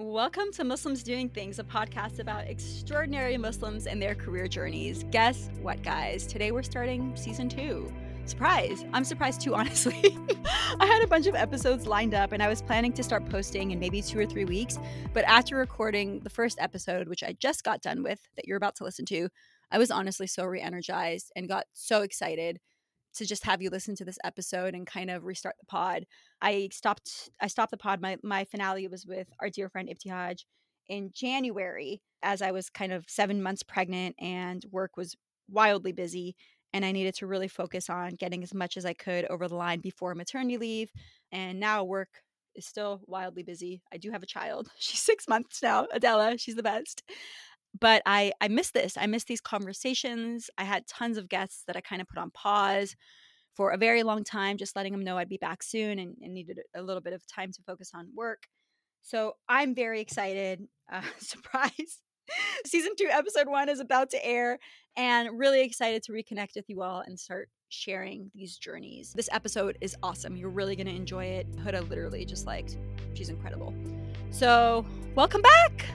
Welcome to Muslims Doing Things, a podcast about extraordinary Muslims and their career journeys. Guess what, guys? Today we're starting season two. Surprise! I'm surprised too, honestly. I had a bunch of episodes lined up and I was planning to start posting in maybe two or three weeks. But after recording the first episode, which I just got done with, that you're about to listen to, I was honestly so re energized and got so excited to just have you listen to this episode and kind of restart the pod. I stopped I stopped the pod. My my finale was with our dear friend Ibtihaj in January as I was kind of 7 months pregnant and work was wildly busy and I needed to really focus on getting as much as I could over the line before maternity leave. And now work is still wildly busy. I do have a child. She's 6 months now. Adela, she's the best but I I miss this. I miss these conversations. I had tons of guests that I kind of put on pause for a very long time, just letting them know I'd be back soon and, and needed a little bit of time to focus on work. So I'm very excited. Uh, surprise. Season two, episode one is about to air, and really excited to reconnect with you all and start sharing these journeys. This episode is awesome. You're really going to enjoy it. Huda literally just like, she's incredible. So, welcome back.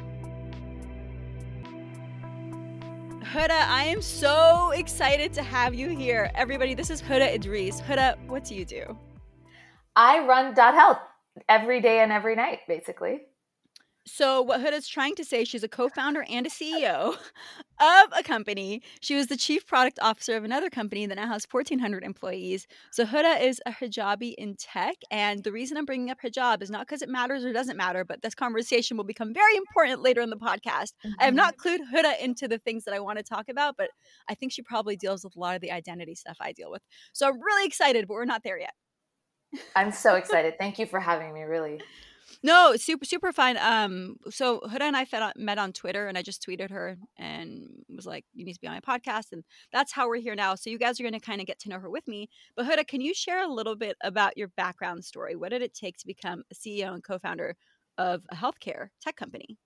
Huda, I am so excited to have you here. Everybody, this is Huda Idrees. Huda, what do you do? I run Dot Health every day and every night, basically. So, what Huda's trying to say, she's a co founder and a CEO of a company. She was the chief product officer of another company that now has 1,400 employees. So, Huda is a hijabi in tech. And the reason I'm bringing up hijab is not because it matters or doesn't matter, but this conversation will become very important later in the podcast. Mm-hmm. I have mm-hmm. not clued Huda into the things that I want to talk about, but I think she probably deals with a lot of the identity stuff I deal with. So, I'm really excited, but we're not there yet. I'm so excited. Thank you for having me, really. No, super super fun. Um, so Huda and I met on Twitter, and I just tweeted her and was like, "You need to be on my podcast," and that's how we're here now. So you guys are going to kind of get to know her with me. But Huda, can you share a little bit about your background story? What did it take to become a CEO and co-founder of a healthcare tech company?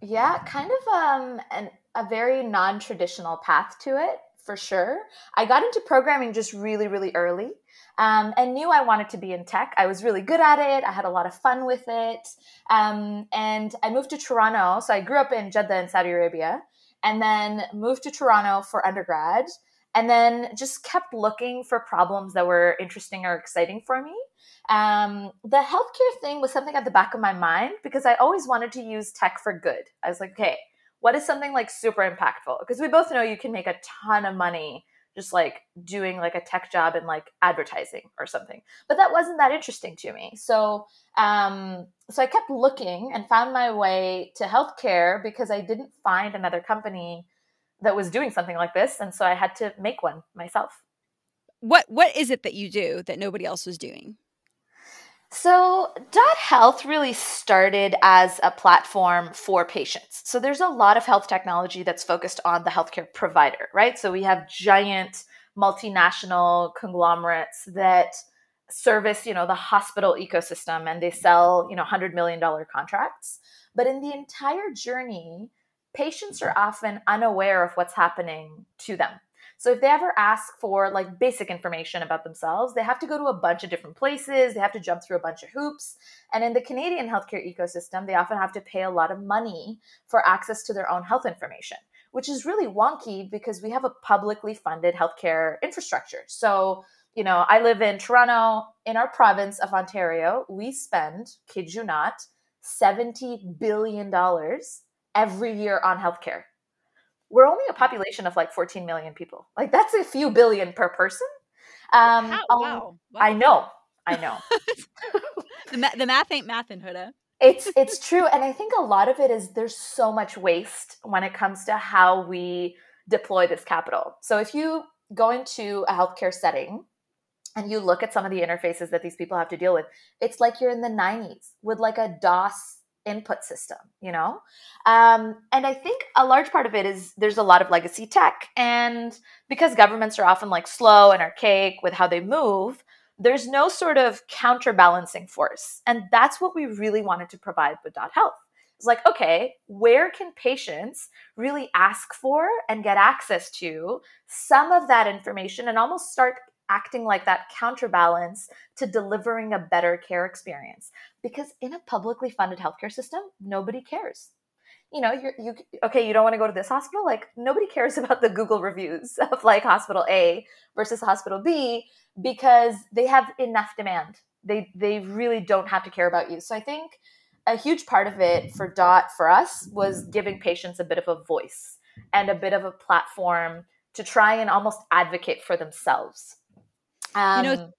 Yeah, kind of um, an, a very non-traditional path to it for sure. I got into programming just really, really early um, and knew I wanted to be in tech. I was really good at it. I had a lot of fun with it. Um, and I moved to Toronto. So I grew up in Jeddah in Saudi Arabia and then moved to Toronto for undergrad and then just kept looking for problems that were interesting or exciting for me. Um, the healthcare thing was something at the back of my mind because I always wanted to use tech for good. I was like, okay, what is something like super impactful? Because we both know you can make a ton of money just like doing like a tech job in like advertising or something. But that wasn't that interesting to me. So um so I kept looking and found my way to healthcare because I didn't find another company that was doing something like this and so I had to make one myself. What what is it that you do that nobody else was doing? So, Dot Health really started as a platform for patients. So, there's a lot of health technology that's focused on the healthcare provider, right? So, we have giant multinational conglomerates that service, you know, the hospital ecosystem and they sell, you know, $100 million contracts. But in the entire journey, patients are often unaware of what's happening to them. So if they ever ask for like basic information about themselves, they have to go to a bunch of different places, they have to jump through a bunch of hoops. And in the Canadian healthcare ecosystem, they often have to pay a lot of money for access to their own health information, which is really wonky because we have a publicly funded healthcare infrastructure. So you know, I live in Toronto, in our province of Ontario. We spend, kid you not, $70 billion every year on healthcare we're only a population of like 14 million people. Like that's a few billion per person. Um, How, wow. wow. I know. I know. the, ma- the math ain't math in Huda. It's it's true, and I think a lot of it is there's so much waste when it comes to how we deploy this capital. So if you go into a healthcare setting and you look at some of the interfaces that these people have to deal with, it's like you're in the 90s with like a DOS input system you know? Um, and i think a large part of it is there's a lot of legacy tech and because governments are often like slow and archaic with how they move there's no sort of counterbalancing force. And that's what we really wanted to provide with dot health. It's like okay where can patients really ask for and get access to some of that information and almost start acting like that counterbalance to delivering a better care experience. Because in a publicly funded healthcare system, nobody cares. You know, you're, you okay. You don't want to go to this hospital. Like nobody cares about the Google reviews of like hospital A versus hospital B because they have enough demand. They they really don't have to care about you. So I think a huge part of it for Dot for us was giving patients a bit of a voice and a bit of a platform to try and almost advocate for themselves. Um, you know, um,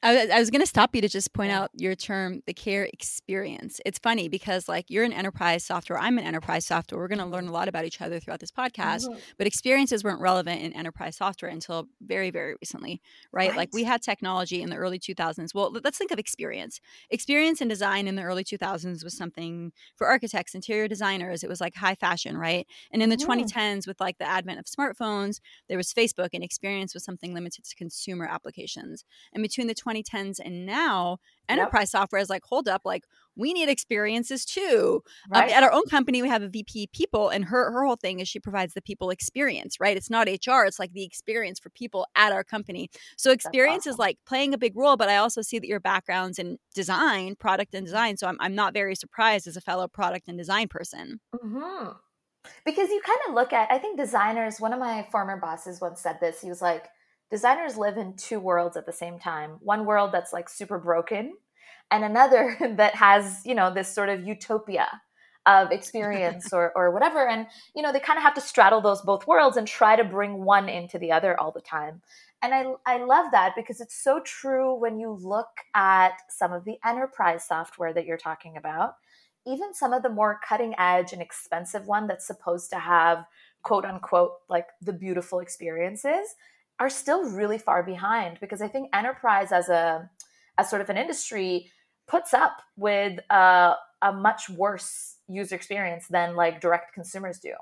I, I was going to stop you to just point out your term, the care experience. It's funny because, like, you're an enterprise software, I'm an enterprise software. We're going to learn a lot about each other throughout this podcast, mm-hmm. but experiences weren't relevant in enterprise software until very, very recently, right? right? Like, we had technology in the early 2000s. Well, let's think of experience. Experience and design in the early 2000s was something for architects, interior designers. It was like high fashion, right? And in the mm-hmm. 2010s, with like the advent of smartphones, there was Facebook, and experience was something limited to consumer applications. And between the 2010s and now enterprise yep. software is like hold up like we need experiences too um, right. um, at our own company we have a vp people and her her whole thing is she provides the people experience right it's not hr it's like the experience for people at our company so experience awesome. is like playing a big role but i also see that your backgrounds in design product and design so i'm, I'm not very surprised as a fellow product and design person mm-hmm. because you kind of look at i think designers one of my former bosses once said this he was like designers live in two worlds at the same time. One world that's like super broken and another that has you know this sort of utopia of experience or, or whatever. And you know they kind of have to straddle those both worlds and try to bring one into the other all the time. And I, I love that because it's so true when you look at some of the enterprise software that you're talking about. Even some of the more cutting edge and expensive one that's supposed to have quote unquote like the beautiful experiences are still really far behind because I think enterprise as a as sort of an industry puts up with a, a much worse user experience than like direct consumers do.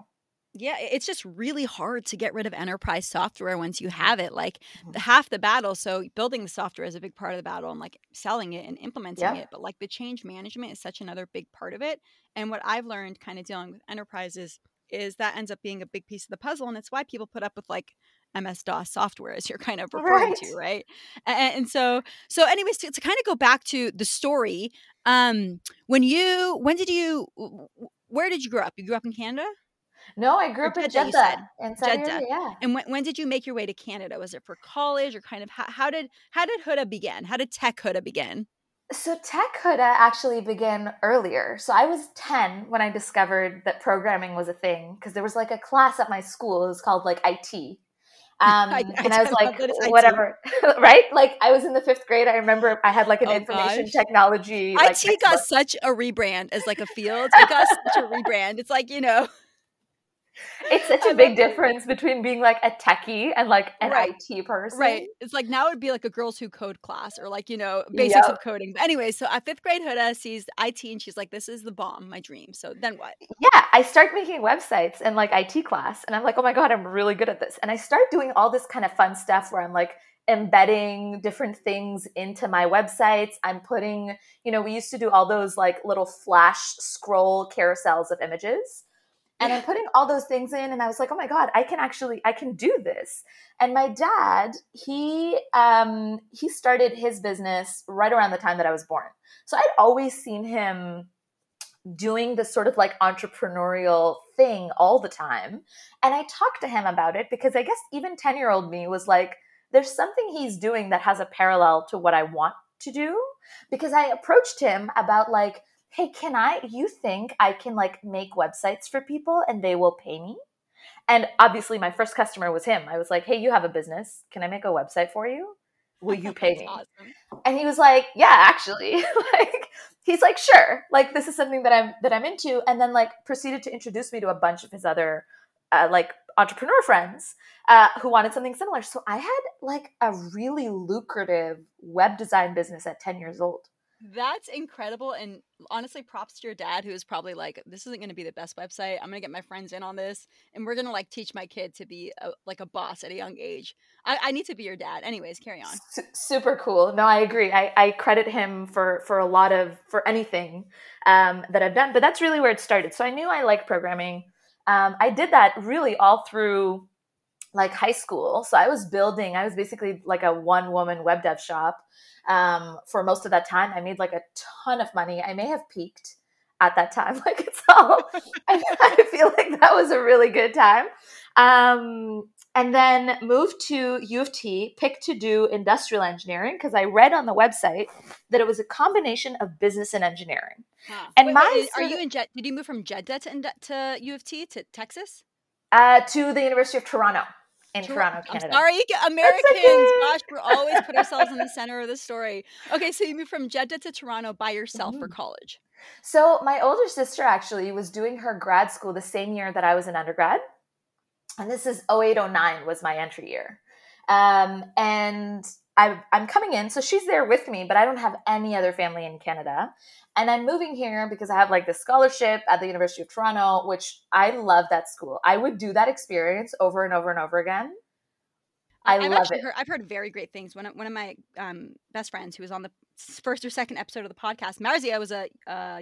Yeah, it's just really hard to get rid of enterprise software once you have it. Like mm-hmm. half the battle. So building the software is a big part of the battle and like selling it and implementing yeah. it. But like the change management is such another big part of it. And what I've learned kind of dealing with enterprises is that ends up being a big piece of the puzzle. And it's why people put up with like MS DOS software, as you're kind of referring right. to, right? And, and, so, so, anyways, to, to, kind of go back to the story, um, when you, when did you, where did you grow up? You grew up in Canada? No, I grew up in Jeddah, in Saudi Jeddah. yeah. And when, when did you make your way to Canada? Was it for college or kind of how, how did how did Huda begin? How did Tech Huda begin? So Tech Huda actually began earlier. So I was 10 when I discovered that programming was a thing because there was like a class at my school. It was called like IT. Um, I, I and I was like, whatever, right? Like I was in the fifth grade. I remember I had like an oh, information gosh. technology. IT like, got such a rebrand as like a field. It got such a rebrand. It's like, you know, it's such a big difference between being like a techie and like an right. IT person. Right. It's like now it would be like a girls who code class or like, you know, basics yep. of coding. But anyway, so at fifth grade, Huda sees IT and she's like, this is the bomb, my dream. So then what? Yeah. I start making websites in like IT class and I'm like, oh my God, I'm really good at this. And I start doing all this kind of fun stuff where I'm like, embedding different things into my websites. I'm putting, you know, we used to do all those like little flash scroll carousels of images and i'm putting all those things in and i was like oh my god i can actually i can do this. And my dad he um he started his business right around the time that i was born. So i'd always seen him doing this sort of like entrepreneurial thing all the time. And i talked to him about it because i guess even 10 year old me was like there's something he's doing that has a parallel to what i want to do. Because i approached him about like hey, can I, you think I can like make websites for people and they will pay me? And obviously, my first customer was him. I was like, hey, you have a business. Can I make a website for you? Will you pay me? Awesome. And he was like, yeah, actually. like, he's like, sure. Like, this is something that I'm that I'm into. And then like proceeded to introduce me to a bunch of his other uh, like entrepreneur friends uh, who wanted something similar. So I had like a really lucrative web design business at 10 years old. That's incredible. And honestly, props to your dad, who is probably like, this isn't going to be the best website. I'm going to get my friends in on this. And we're going to like teach my kid to be a, like a boss at a young age. I, I, need to be your dad. Anyways, carry on. S- super cool. No, I agree. I, I credit him for, for a lot of, for anything um, that I've done. But that's really where it started. So I knew I liked programming. Um, I did that really all through like high school. So I was building, I was basically like a one woman web dev shop um, for most of that time. I made like a ton of money. I may have peaked at that time. Like it's all, I, I feel like that was a really good time. Um, and then moved to U of T, picked to do industrial engineering because I read on the website that it was a combination of business and engineering. Huh. And wait, my wait, are you in Jet? Did you move from Jeddah to, to U of T to Texas? Uh, to the University of Toronto in Toronto, Canada. I'm sorry, Americans. Okay. Gosh, we're always put ourselves in the center of the story. Okay, so you moved from Jeddah to Toronto by yourself mm-hmm. for college. So my older sister actually was doing her grad school the same year that I was an undergrad, and this is 0809 was my entry year. Um, and I, I'm coming in, so she's there with me, but I don't have any other family in Canada. And I'm moving here because I have like this scholarship at the University of Toronto, which I love that school. I would do that experience over and over and over again. I I've love it. Heard, I've heard very great things. One of, one of my um, best friends who was on the first or second episode of the podcast, Marzyeh, was a uh,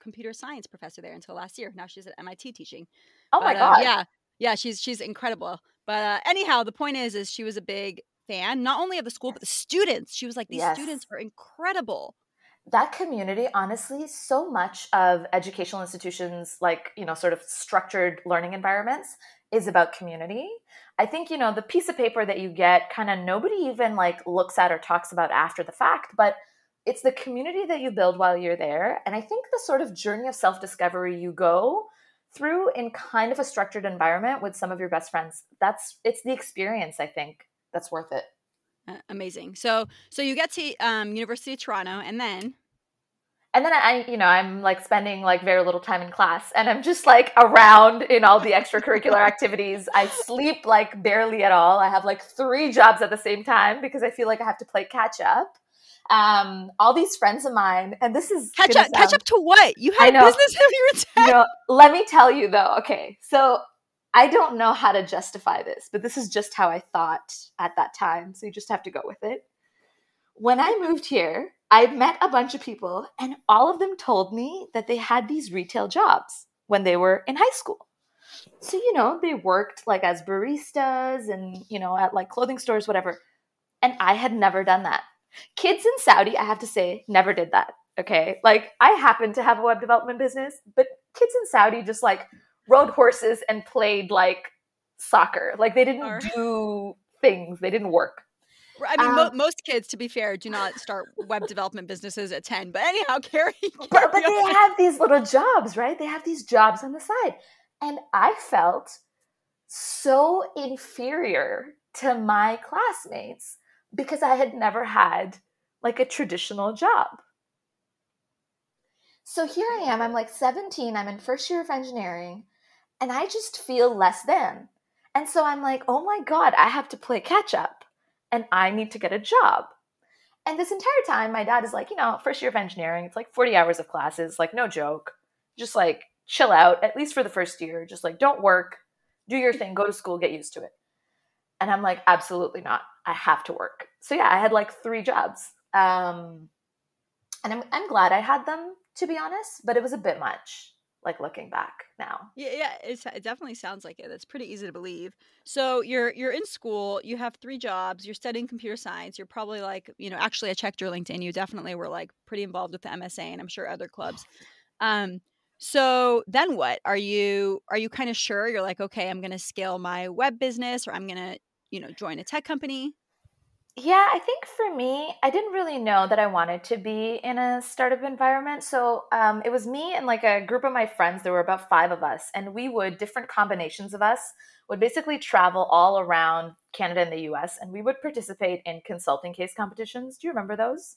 computer science professor there until last year. Now she's at MIT teaching. Oh but, my uh, god! Uh, yeah, yeah, she's she's incredible. But uh, anyhow, the point is, is she was a big fan, not only of the school but the students. She was like, these yes. students are incredible that community honestly so much of educational institutions like you know sort of structured learning environments is about community i think you know the piece of paper that you get kind of nobody even like looks at or talks about after the fact but it's the community that you build while you're there and i think the sort of journey of self-discovery you go through in kind of a structured environment with some of your best friends that's it's the experience i think that's worth it uh, amazing. So so you get to um, University of Toronto, and then and then I, you know, I'm like spending like very little time in class, and I'm just like around in all the extracurricular activities. I sleep like barely at all. I have like three jobs at the same time because I feel like I have to play catch up. Um, all these friends of mine, and this is catch up. Sound, catch up to what? You had business when you were ten. You know, let me tell you though. Okay, so I don't know how to justify this, but this is just how I thought at that time. So you just have to go with it. When I moved here, I met a bunch of people, and all of them told me that they had these retail jobs when they were in high school. So, you know, they worked like as baristas and, you know, at like clothing stores, whatever. And I had never done that. Kids in Saudi, I have to say, never did that. Okay. Like, I happen to have a web development business, but kids in Saudi just like rode horses and played like soccer. Like they didn't do things, they didn't work. I mean, um, mo- most kids, to be fair, do not start web development businesses at 10. But anyhow, Carrie. Carrie but, but they have these little jobs, right? They have these jobs on the side. And I felt so inferior to my classmates because I had never had like a traditional job. So here I am, I'm like 17, I'm in first year of engineering and I just feel less than. And so I'm like, oh my God, I have to play catch up and I need to get a job. And this entire time, my dad is like, you know, first year of engineering, it's like 40 hours of classes, like no joke. Just like chill out, at least for the first year. Just like don't work, do your thing, go to school, get used to it. And I'm like, absolutely not. I have to work. So yeah, I had like three jobs. Um, and I'm, I'm glad I had them, to be honest, but it was a bit much like looking back now. Yeah, yeah, it definitely sounds like it. It's pretty easy to believe. So you're you're in school, you have three jobs, you're studying computer science. You're probably like, you know, actually I checked your LinkedIn. You definitely were like pretty involved with the MSA and I'm sure other clubs. Um so then what? Are you are you kind of sure you're like, okay, I'm going to scale my web business or I'm going to, you know, join a tech company? Yeah, I think for me, I didn't really know that I wanted to be in a startup environment. So um, it was me and like a group of my friends. There were about five of us, and we would, different combinations of us, would basically travel all around Canada and the US, and we would participate in consulting case competitions. Do you remember those?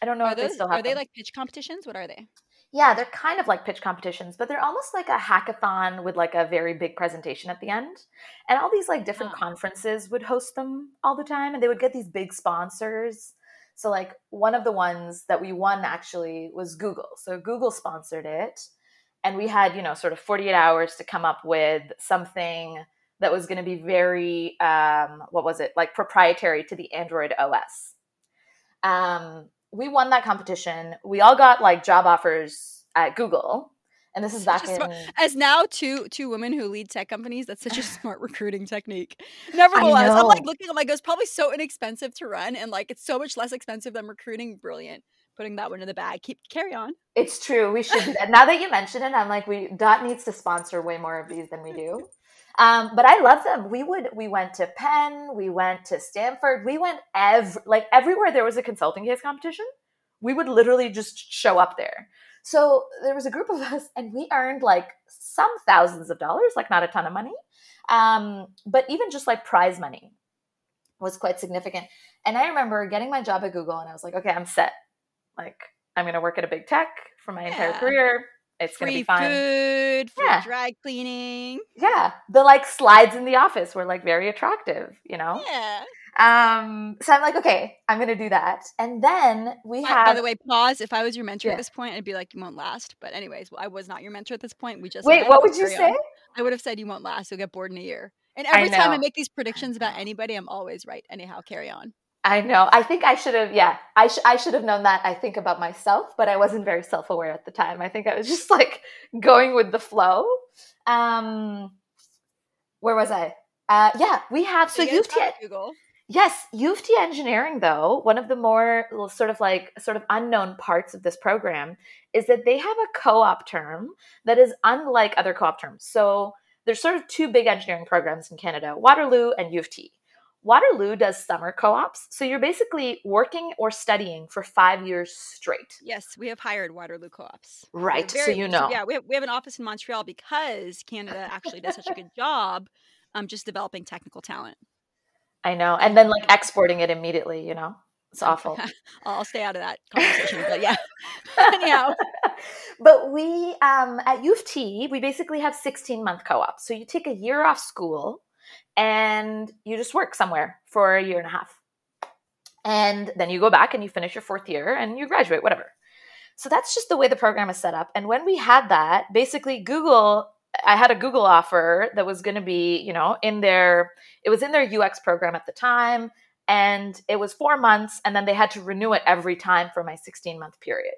I don't know are if those, they still have Are they like pitch competitions? What are they? Yeah, they're kind of like pitch competitions, but they're almost like a hackathon with like a very big presentation at the end. And all these like different oh. conferences would host them all the time and they would get these big sponsors. So like one of the ones that we won actually was Google. So Google sponsored it and we had, you know, sort of 48 hours to come up with something that was going to be very um what was it? Like proprietary to the Android OS. Um we won that competition. We all got like job offers at Google. And this is back in smart, as now two two women who lead tech companies. That's such a smart recruiting technique. Nevertheless, I'm like looking. I'm like, it's probably so inexpensive to run, and like it's so much less expensive than recruiting. Brilliant. Putting that one in the bag. Keep carry on. It's true. We should now that you mention it, I'm like, we Dot needs to sponsor way more of these than we do. Um, but I love them. We would we went to Penn, we went to Stanford, we went ev like everywhere there was a consulting case competition. We would literally just show up there. So there was a group of us, and we earned like some thousands of dollars, like not a ton of money, um, but even just like prize money was quite significant. And I remember getting my job at Google, and I was like, okay, I'm set. Like I'm going to work at a big tech for my yeah. entire career. It's going to be fine. Food, free yeah. dry cleaning. Yeah, the like slides in the office were like very attractive, you know. Yeah. Um, so I'm like, okay, I'm gonna do that. And then we by, have by the way, pause. If I was your mentor yeah. at this point, I'd be like, you won't last. But anyways, well, I was not your mentor at this point. We just Wait, what would you say? On. I would have said you won't last, you'll get bored in a year. And every I time I make these predictions about anybody, I'm always right. Anyhow, carry on. I know. I think I should have, yeah, I, sh- I should have known that. I think about myself, but I wasn't very self aware at the time. I think I was just like going with the flow. Um, where was I? Uh, yeah, we have, so, so you've, Google. Yes, U of T engineering, though, one of the more sort of like sort of unknown parts of this program is that they have a co op term that is unlike other co op terms. So there's sort of two big engineering programs in Canada Waterloo and U of T. Waterloo does summer co ops. So you're basically working or studying for five years straight. Yes, we have hired Waterloo co ops. Right. Very, so you know. Yeah, we have, we have an office in Montreal because Canada actually does such a good job um, just developing technical talent. I know. And then like exporting it immediately, you know? It's awful. I'll stay out of that conversation, but yeah. Anyhow. But we um at U of T, we basically have 16 month co-ops. So you take a year off school and you just work somewhere for a year and a half. And then you go back and you finish your fourth year and you graduate, whatever. So that's just the way the program is set up. And when we had that, basically Google I had a Google offer that was going to be, you know, in their it was in their UX program at the time and it was 4 months and then they had to renew it every time for my 16 month period.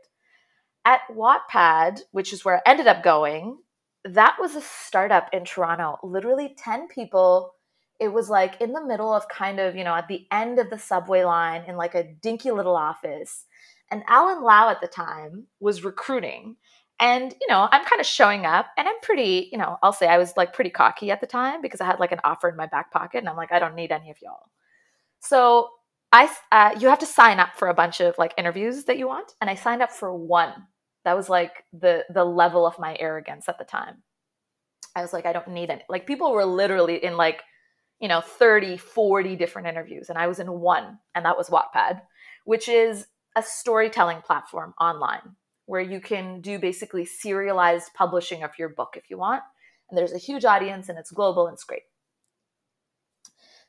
At Wattpad, which is where I ended up going, that was a startup in Toronto. Literally 10 people. It was like in the middle of kind of, you know, at the end of the subway line in like a dinky little office. And Allen Lau at the time was recruiting and, you know, I'm kind of showing up and I'm pretty, you know, I'll say I was like pretty cocky at the time because I had like an offer in my back pocket and I'm like, I don't need any of y'all. So I, uh, you have to sign up for a bunch of like interviews that you want. And I signed up for one. That was like the, the level of my arrogance at the time. I was like, I don't need any. Like people were literally in like, you know, 30, 40 different interviews. And I was in one, and that was Wattpad, which is a storytelling platform online where you can do basically serialized publishing of your book if you want. And there's a huge audience and it's global and it's great.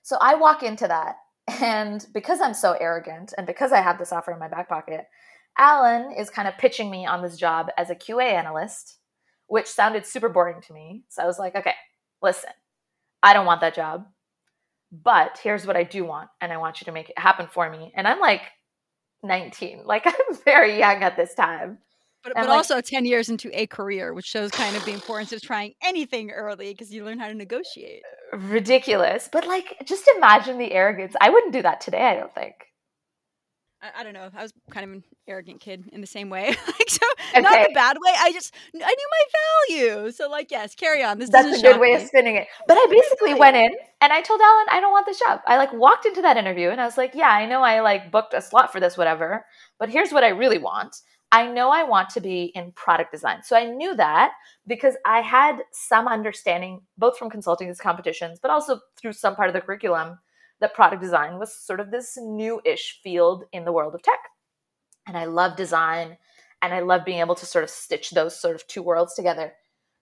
So I walk into that, and because I'm so arrogant and because I have this offer in my back pocket, Allen is kind of pitching me on this job as a QA analyst, which sounded super boring to me. So I was like, okay, listen, I don't want that job, but here's what I do want, and I want you to make it happen for me. And I'm like 19, like I'm very young at this time. But, but like, also 10 years into a career, which shows kind of the importance of trying anything early because you learn how to negotiate. Ridiculous. But like, just imagine the arrogance. I wouldn't do that today, I don't think. I, I don't know. I was kind of an arrogant kid in the same way. like, so okay. not the bad way. I just I knew my value. So like, yes, carry on. This that's a good way me. of spinning it. But I basically went in and I told Allen I don't want this job. I like walked into that interview and I was like, yeah, I know I like booked a slot for this, whatever. But here's what I really want. I know I want to be in product design. So I knew that because I had some understanding, both from consulting these competitions, but also through some part of the curriculum, that product design was sort of this new ish field in the world of tech. And I love design and I love being able to sort of stitch those sort of two worlds together.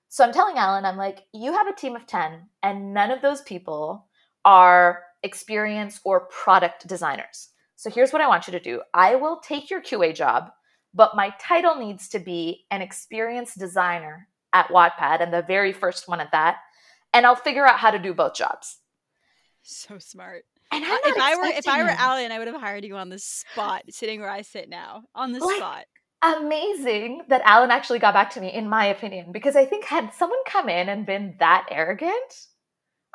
So I'm telling Allen, I'm like, you have a team of 10, and none of those people are experienced or product designers. So here's what I want you to do I will take your QA job but my title needs to be an experienced designer at Wattpad and the very first one at that. And I'll figure out how to do both jobs. So smart. And if I were if I were Allen, I would have hired you on the spot, sitting where I sit now, on the like, spot. amazing that Allen actually got back to me, in my opinion, because I think had someone come in and been that arrogant,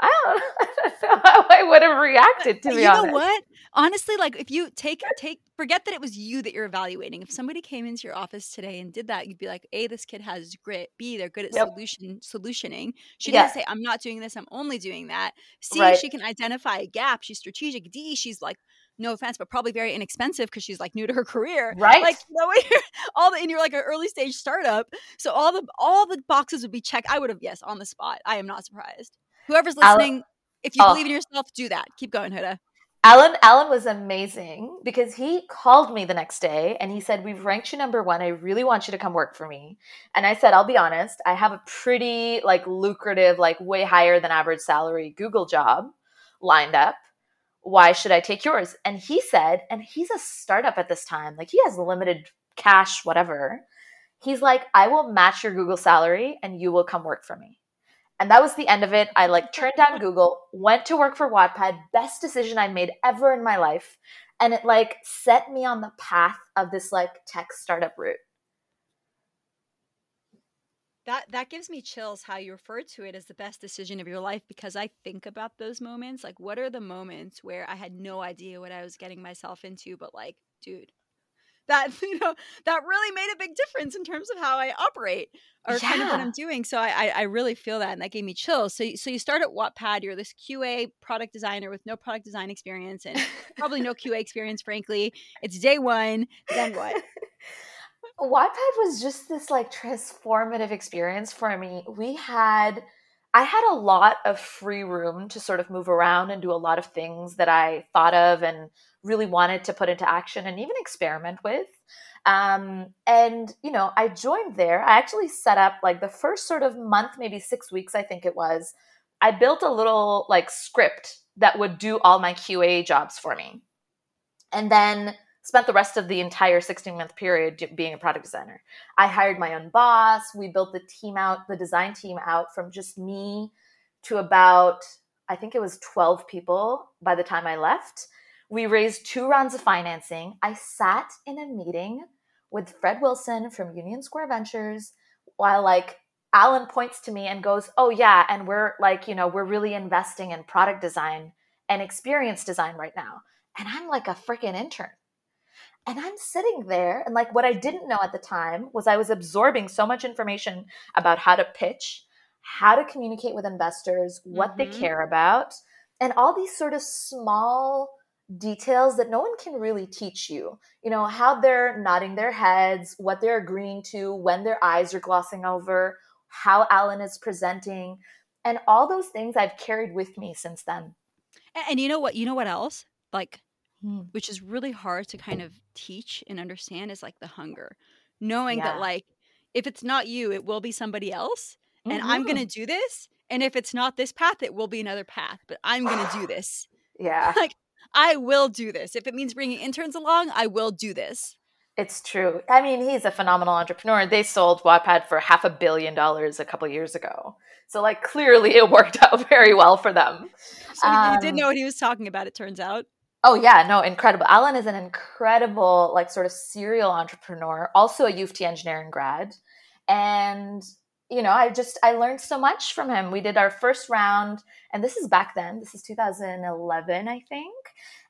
I don't, I don't know how I would have reacted. To be you honest, know what? Honestly, like if you take take forget that it was you that you're evaluating. If somebody came into your office today and did that, you'd be like, A, this kid has grit. B, they're good at Yep. solution solutioning. She Yeah. doesn't say, I'm not doing this, I'm only doing that. C, Right. she can identify a gap. She's strategic. D, she's like, no offense, but probably very inexpensive because she's like new to her career. right? Like all the and you're like an early stage startup. So all the all the boxes would be checked. I would have, yes, on the spot. I am not surprised. Whoever's Alan- listening, if you Oh. believe in yourself, do that. Keep going, Huda. Allen Allen was amazing because he called me the next day and he said, "We've ranked you number 1. I really want you to come work for me." And I said, "I'll be honest, I have a pretty like lucrative, like way higher than average salary Google job lined up. Why should I take yours?" And he said, and he's a startup at this time, like he has limited cash whatever. He's like, "I will match your Google salary and you will come work for me." And that was the end of it. I like turned down Google, went to work for Wattpad, best decision I made ever in my life. And it like set me on the path of this like tech startup route. That that gives me chills how you refer to it as the best decision of your life because I think about those moments. Like what are the moments where I had no idea what I was getting myself into, but like, dude, that you know, that really made a big difference in terms of how I operate or kind of what I'm doing. So I, I I really feel that and that gave me chills. So you- so you start at Wattpad, you're this QA product designer with no product design experience and probably no QA experience, frankly. It's day one. Then what? Wattpad was just this like transformative experience for me. We had I had a lot of free room to sort of move around and do a lot of things that I thought of and really wanted to put into action and even experiment with. Um, and you know, I joined there. I actually set up like the first sort of month, maybe six weeks, I think it was. I built a little like script that would do all my QA jobs for me. And then spent the rest of the entire 16 month period being a product designer. I hired my own boss. We built the team out, the design team out from just me to about, I think it was 12 people by the time I left. We raised two rounds of financing. I sat in a meeting with Fred Wilson from Union Square Ventures while like Allen points to me and goes, "Oh yeah, and we're like, you know, we're really investing in product design and experience design right now." And I'm like a freaking intern. And I'm sitting there, and like what I didn't know at the time was I was absorbing so much information about how to pitch, how to communicate with investors, what they Mhm. care about, and all these sort of small details that no one can really teach you. You know, how they're nodding their heads, what they're agreeing to, when their eyes are glossing over, how Allen is presenting, and all those things I've carried with me since then. And, and you know what? You know what else? Like Hmm. which is really hard to kind of teach and understand is like the hunger knowing Yeah. that like if it's not you it will be somebody else and i'm Mhm. gonna do this and if it's not this path it will be another path but i'm gonna do this Yeah. like i will do this if it means bringing interns along i will do this It's true. I mean, he's a phenomenal entrepreneur. They sold Wattpad for half a billion dollars a couple years ago. So, like, clearly it worked out very well for them. so he, he did Um, know what he was talking about it turns out Oh, yeah, no, incredible. Allen is an incredible, like, sort of serial entrepreneur, also a U of T engineering grad. And, you know, I just, I learned so much from him. We did our first round, and this is back then, this is 2011, I think.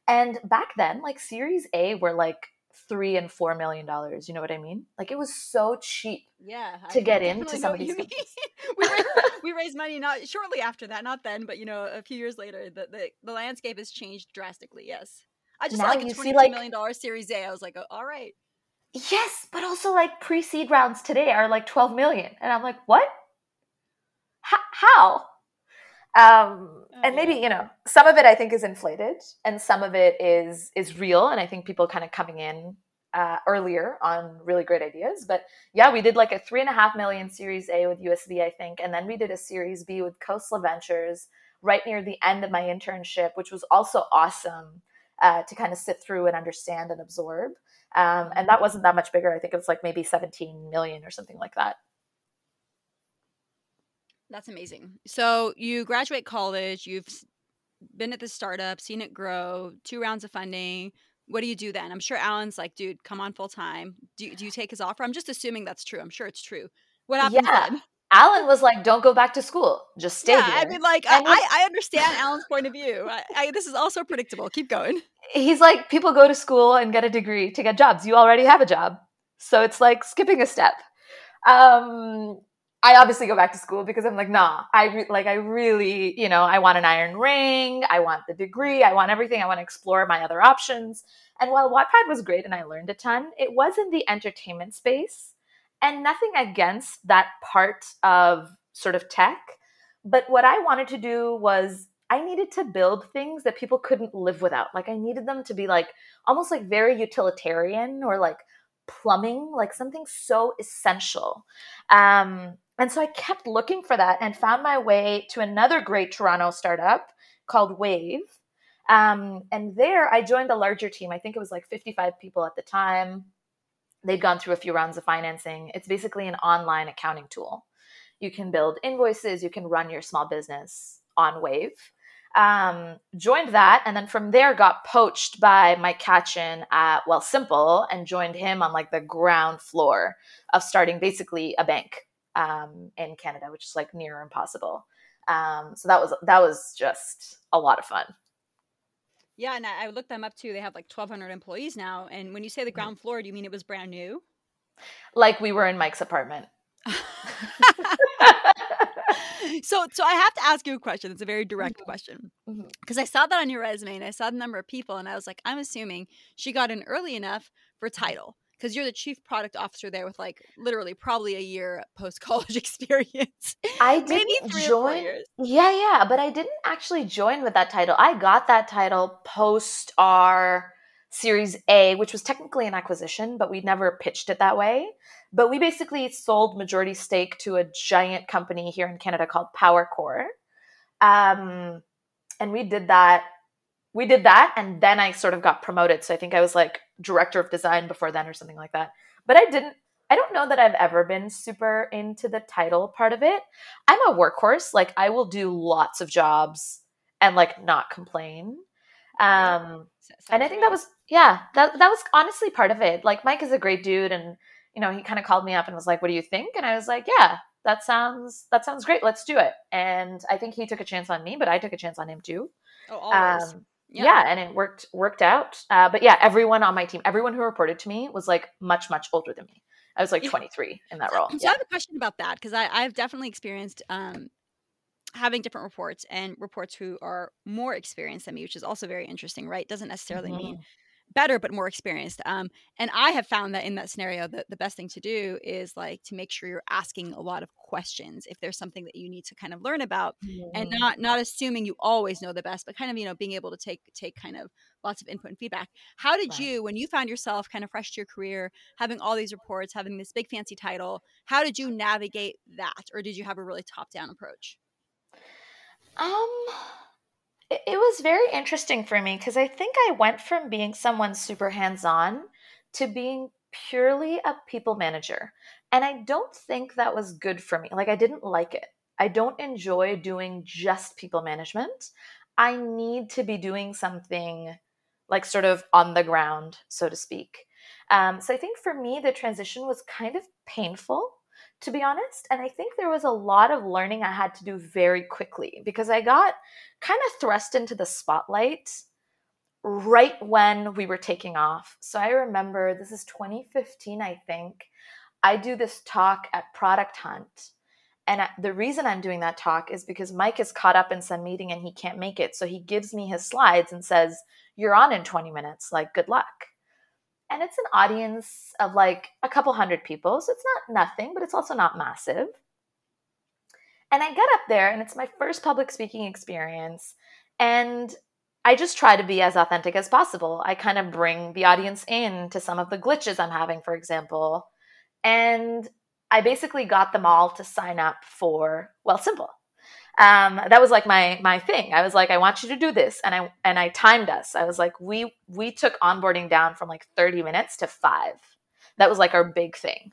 And back then, like, Series A were like three and four million dollars. You know what I mean? Like, it was so cheap. Yeah to I get into some of these we, raised, we raised money not shortly after that not then but you know a few years later the, the, the landscape has changed drastically yes i just Now saw like a you see, 22 like- million dollar series a i was like oh, all right Yes, but also like pre-seed rounds today are like 12 million. And I'm like, what? H- how? Um, and maybe, you know, some of it I think is inflated and some of it is is real. And I think people kind of coming in uh, earlier on really great ideas. But yeah, we did like a three and a half million series A with USV, I think. And then we did a series B with Khosla Ventures right near the end of my internship, which was also awesome uh, to kind of sit through and understand and absorb. Um, and that wasn't that much bigger. I think it was like maybe 17 million or something like that. That's amazing. So you graduate college, you've been at the startup, seen it grow, two rounds of funding, what do you do then? I'm sure Allen's like, dude, come on full time. Do, do you take his offer? I'm just assuming that's true. I'm sure it's true. What happens yeah. then? Allen was like, "Don't go back to school. Just stay yeah, here." I mean, like, I, I, understand Allen's point of view. I, I, this is also predictable. Keep going. He's like, people go to school and get a degree to get jobs. You already have a job, so it's like skipping a step. Um, I obviously go back to school because I'm like, nah, I re- like, I really, you know, I want an iron ring. I want the degree. I want everything. I want to explore my other options. And while Wattpad was great and I learned a ton, it was in the entertainment space and nothing against that part of sort of tech. But what I wanted to do was I needed to build things that people couldn't live without. Like I needed them to be like almost like very utilitarian or like plumbing, like something so essential. Um, and so I kept looking for that and found my way to another great Toronto startup called Wave. Um, and there I joined a larger team. I think it was like 55 people at the time they'd gone through a few rounds of financing. It's basically an online accounting tool. You can build invoices, you can run your small business on Wave. Um, joined that, and then from there got poached by Mike Katchen at Wealthsimple and joined him on like the ground floor of starting basically a bank um, in Canada, which is like near impossible. Um, so that was that was just a lot of fun. Yeah, and I, I looked them up too. They have like 1,200 employees now. And when you say the mm. ground floor, do you mean it was brand new? Like we were in Mike's apartment. so so I have to ask you a question. It's a very direct mm-hmm. question. Because mm-hmm. I saw that on your resume and I saw the number of people and I was like, I'm assuming she got in early enough for title because you're the chief product officer there with like literally probably a year post college experience. I didn't join. Yeah, yeah, but I didn't actually join with that title. I got that title post our Series A, which was technically an acquisition, but we never pitched it that way. But we basically sold majority stake to a giant company here in Canada called Power Corp. Um, and we did that we did that and then I sort of got promoted. So I think I was like director of design before then or something like that. But I didn't I don't know that I've ever been super into the title part of it. I'm a workhorse. Like I will do lots of jobs and like not complain. Um and I think that was yeah, that that was honestly part of it. Like Mike is a great dude and you know, he kind of called me up and was like, "What do you think?" And I was like, "Yeah, that sounds that sounds great. Let's do it." And I think he took a chance on me, but I took a chance on him too. Oh, always. Um, yeah. yeah. and it worked worked out. Uh, but yeah, everyone on my team, everyone who reported to me was like much much older than me. I was like 23 in that role. So yeah. I have a question about that because I've definitely experienced um, having different reports and reports who are more experienced than me, which is also very interesting, right? Doesn't necessarily mm-hmm. mean better but more experienced um, and i have found that in that scenario the, the best thing to do is like to make sure you're asking a lot of questions if there's something that you need to kind of learn about mm-hmm. and not not assuming you always know the best but kind of you know being able to take take kind of lots of input and feedback how did right. you when you found yourself kind of fresh to your career having all these reports having this big fancy title how did you navigate that or did you have a really top down approach um it was very interesting for me because I think I went from being someone super hands on to being purely a people manager. And I don't think that was good for me. Like, I didn't like it. I don't enjoy doing just people management. I need to be doing something like sort of on the ground, so to speak. Um, so I think for me, the transition was kind of painful to be honest. And I think there was a lot of learning I had to do very quickly because I got kind of thrust into the spotlight right when we were taking off. So I remember this is 2015, I think. I do this talk at Product Hunt. And the reason I'm doing that talk is because Mike is caught up in some meeting and he can't make it. So he gives me his slides and says, You're on in 20 minutes. Like, good luck and it's an audience of like a couple hundred people so it's not nothing but it's also not massive. And i get up there and it's my first public speaking experience and i just try to be as authentic as possible. I kind of bring the audience in to some of the glitches i'm having for example and i basically got them all to sign up for Wealthsimple um, that was like my my thing. I was like, I want you to do this, and I and I timed us. I was like, we we took onboarding down from like thirty minutes to five. That was like our big thing,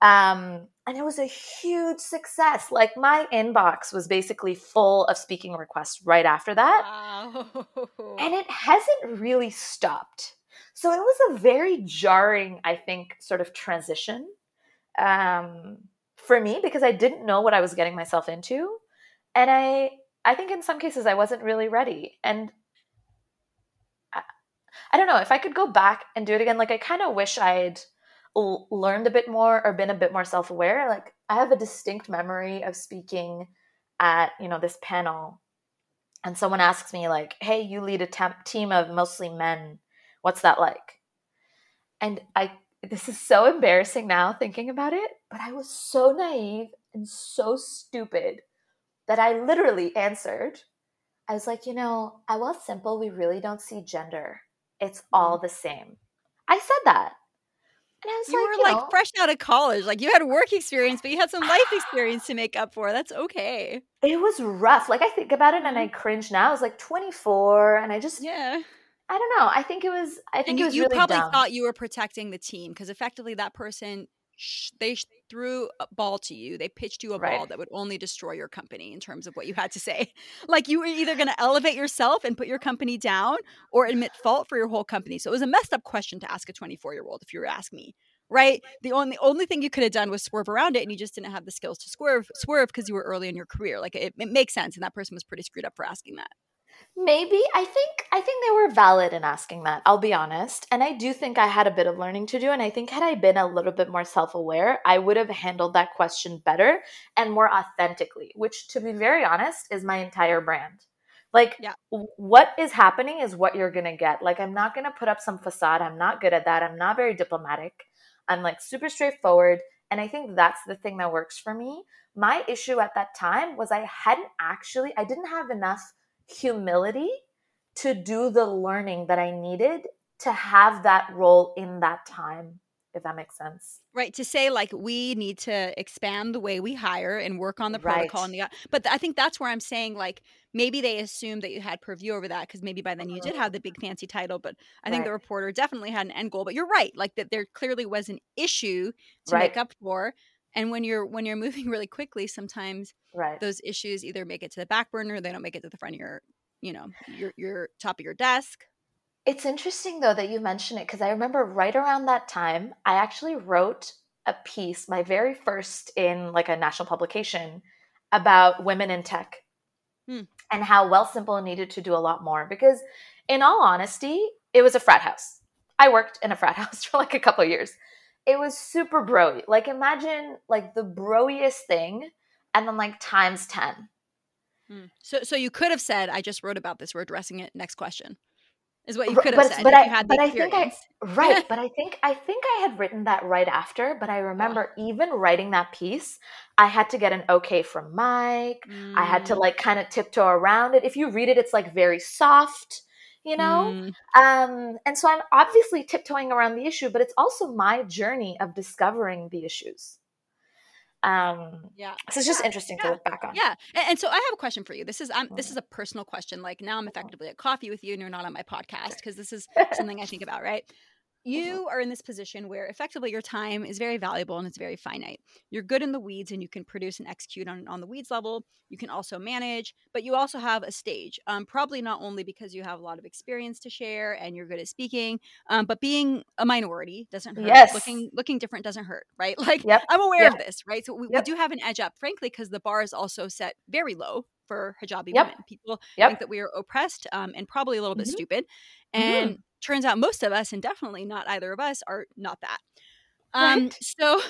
um, and it was a huge success. Like my inbox was basically full of speaking requests right after that, wow. and it hasn't really stopped. So it was a very jarring, I think, sort of transition um, for me because I didn't know what I was getting myself into, and I I think in some cases I wasn't really ready. And I, I don't know if I could go back and do it again. Like I kind of wish I'd l- learned a bit more or been a bit more self aware. Like I have a distinct memory of speaking at you know this panel and someone asks me like hey you lead a temp- team of mostly men what's that like and i this is so embarrassing now thinking about it but i was so naive and so stupid that i literally answered i was like you know at Wealthsimple we really don't see gender it's all mm. the same i said that and I was you like, were you like know, fresh out of college. Like you had work experience, but you had some life experience to make up for. That's okay. It was rough. Like I think about it and I mm-hmm. cringe now. I was like 24 and I just Yeah. I don't know. I think it was I think and you, it was you really probably dumb. thought you were protecting the team because effectively that person sh- they sh- threw a ball to you. They pitched you a right. ball that would only destroy your company in terms of what you had to say. Like you were either going to elevate yourself and put your company down or admit fault for your whole company. So it was a messed up question to ask a 24 year old if you were asking me right? The only only thing you could have done was swerve around it, and you just didn't have the skills to swerve swerve because you were early in your career. Like it, it makes sense, and that person was pretty screwed up for asking that. Maybe I think I think they were valid in asking that. I'll be honest, and I do think I had a bit of learning to do. And I think had I been a little bit more self aware, I would have handled that question better and more authentically. Which, to be very honest, is my entire brand. Like, yeah. what is happening is what you're gonna get. Like, I'm not gonna put up some facade. I'm not good at that. I'm not very diplomatic. I'm like super straightforward. And I think that's the thing that works for me. My issue at that time was I hadn't actually, I didn't have enough humility to do the learning that I needed to have that role in that time if that makes sense. Right. To say like we need to expand the way we hire and work on the protocol right. and the but I think that's where I'm saying like maybe they assumed that you had purview over that because maybe by then you did uh-huh. have the big fancy title, but I think right. the reporter definitely had an end goal. But you're right, like that there clearly was an issue to right. make up for. And when you're when you're moving really quickly, sometimes right. those issues either make it to the back burner, or they don't make it to the front of your, you know, your your top of your desk. It's interesting though that you mention it because I remember right around that time, I actually wrote a piece, my very first in like a national publication, about women in tech hmm. and how Wealthsimple needed to do a lot more. Because, in all honesty, it was a frat house. I worked in a frat house for like a couple years. It was super broy. Like, imagine like the broiest thing, and then like times ten. Hmm. So, so you could have said, "I just wrote about this. We're addressing it." Next question is what you could have but, said but I, but I think I right, but I think I think I had written that right after. But I remember oh. even writing that piece, I had to get an okay from Mike. Mm. I had to mm. like kind of tiptoe around it. If you read it, it's like very soft, you know. Mm. Um, and so I'm obviously tiptoeing around the issue, but it's also my journey of discovering the issues. Um, yeah. So it's just yeah. interesting yeah. to look back on. Yeah. And, and, so I have a question for you. This is um, this is a personal question. Like now I'm effectively at coffee with you and you're not on my podcast because this is something I think about, right? Mm-hmm. you are in this position where effectively your time is very valuable and it's very finite. You're good in the weeds and you can produce and execute on, on the weeds level. You can also manage, but you also have a stage. Um, probably not only because you have a lot of experience to share and you're good at speaking, um, but being a minority doesn't hurt. Yes. Looking looking different doesn't hurt, right? Like yep. I'm aware yep. of this, right? So we, yep. we, do have an edge up, frankly, because the bar is also set very low for hijabi yep. women. People yep. think that we are oppressed um, and probably a little bit mm-hmm. stupid. And mm-hmm. turns out most of us, and definitely not either of us, are not that. Um, right. So,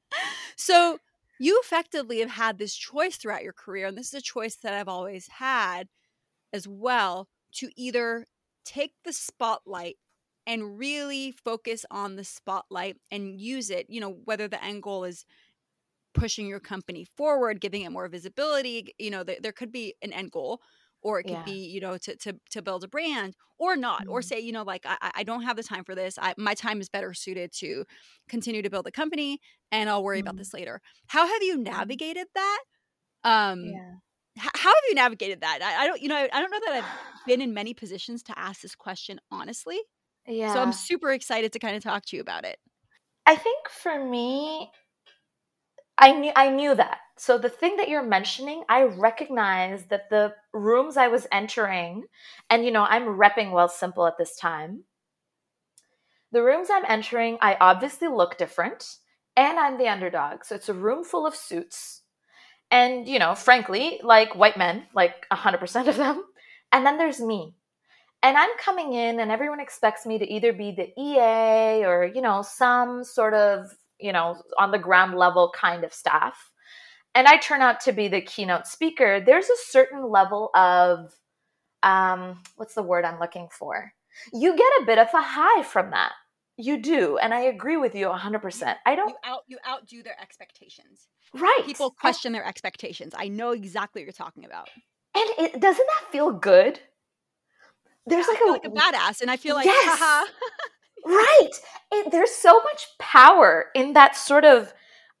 so you effectively have had this choice throughout your career, and this is a choice that I've always had as well to either take the spotlight and really focus on the spotlight and use it, you know, whether the end goal is pushing your company forward, giving it more visibility. You know, there, there could be an end goal, or it could yeah. be, you know, to, to to build a brand, or not, mm-hmm. or say, you know, like I, I don't have the time for this. I, my time is better suited to continue to build a company, and I'll worry mm-hmm. about this later. How have you navigated that? Um, yeah. H- how have you navigated that? I, I don't, you know, I don't know that I've been in many positions to ask this question honestly. Yeah. So I'm super excited to kind of talk to you about it. I think for me, I knew I knew that. So the thing that you're mentioning, I recognize that the rooms I was entering, and you know, I'm repping Wealthsimple at this time. the rooms I'm entering, I obviously look different and I'm the underdog. So it's a room full of suits. And, you know, frankly, like white men, like 100% of them. And then there's me. And I'm coming in and everyone expects me to either be the EA or, you know, some sort of, you know, on the ground level kind of stuff, And I turn out to be the keynote speaker. There's a certain level of, um, what's the word I'm looking for? You get a bit of a high from that you do, and I agree with you 100%. I don't you out you outdo their expectations. Right. People question their expectations. I know exactly what you're talking about. And it doesn't that feel good? There's like a like a badass and I feel like yes. right. It, there's so much power in that sort of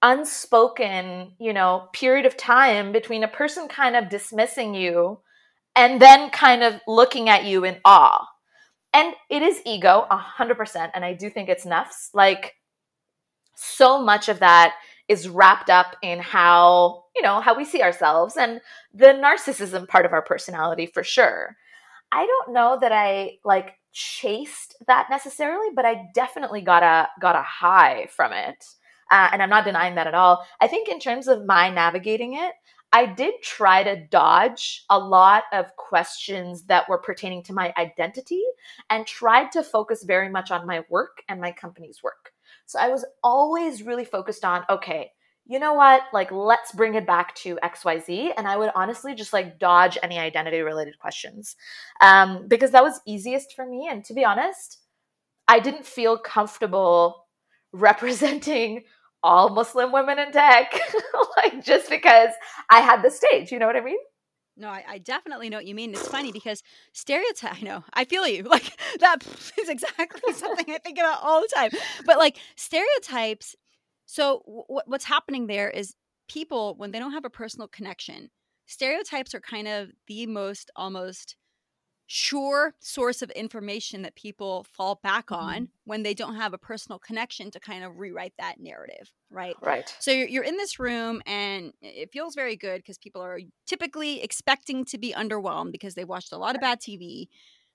unspoken, you know, period of time between a person kind of dismissing you and then kind of looking at you in awe. And it is ego 100% and i do think it's nuffs like so much of that is wrapped up in how you know how we see ourselves and the narcissism part of our personality for sure. I don't know that i like chased that necessarily but i definitely got a got a high from it uh, and i'm not denying that at all i think in terms of my navigating it I did try to dodge a lot of questions that were pertaining to my identity and tried to focus very much on my work and my company's work. So I was always really focused on, okay, you know what? Like, let's bring it back to XYZ. And I would honestly just like dodge any identity related questions um, because that was easiest for me. And to be honest, I didn't feel comfortable representing all Muslim women in tech, like just because I had the stage. You know what I mean? No, I, I, definitely know what you mean. It's funny because stereotype. I know I feel you. Like that is exactly something I think about all the time. But like stereotypes. So w- what's happening there is people when they don't have a personal connection, stereotypes are kind of the most almost sure source of information that people fall back on mm-hmm. when they don't have a personal connection to kind of rewrite that narrative right right so you're, you're in this room and it feels very good because people are typically expecting to be underwhelmed because they watched a lot of bad tv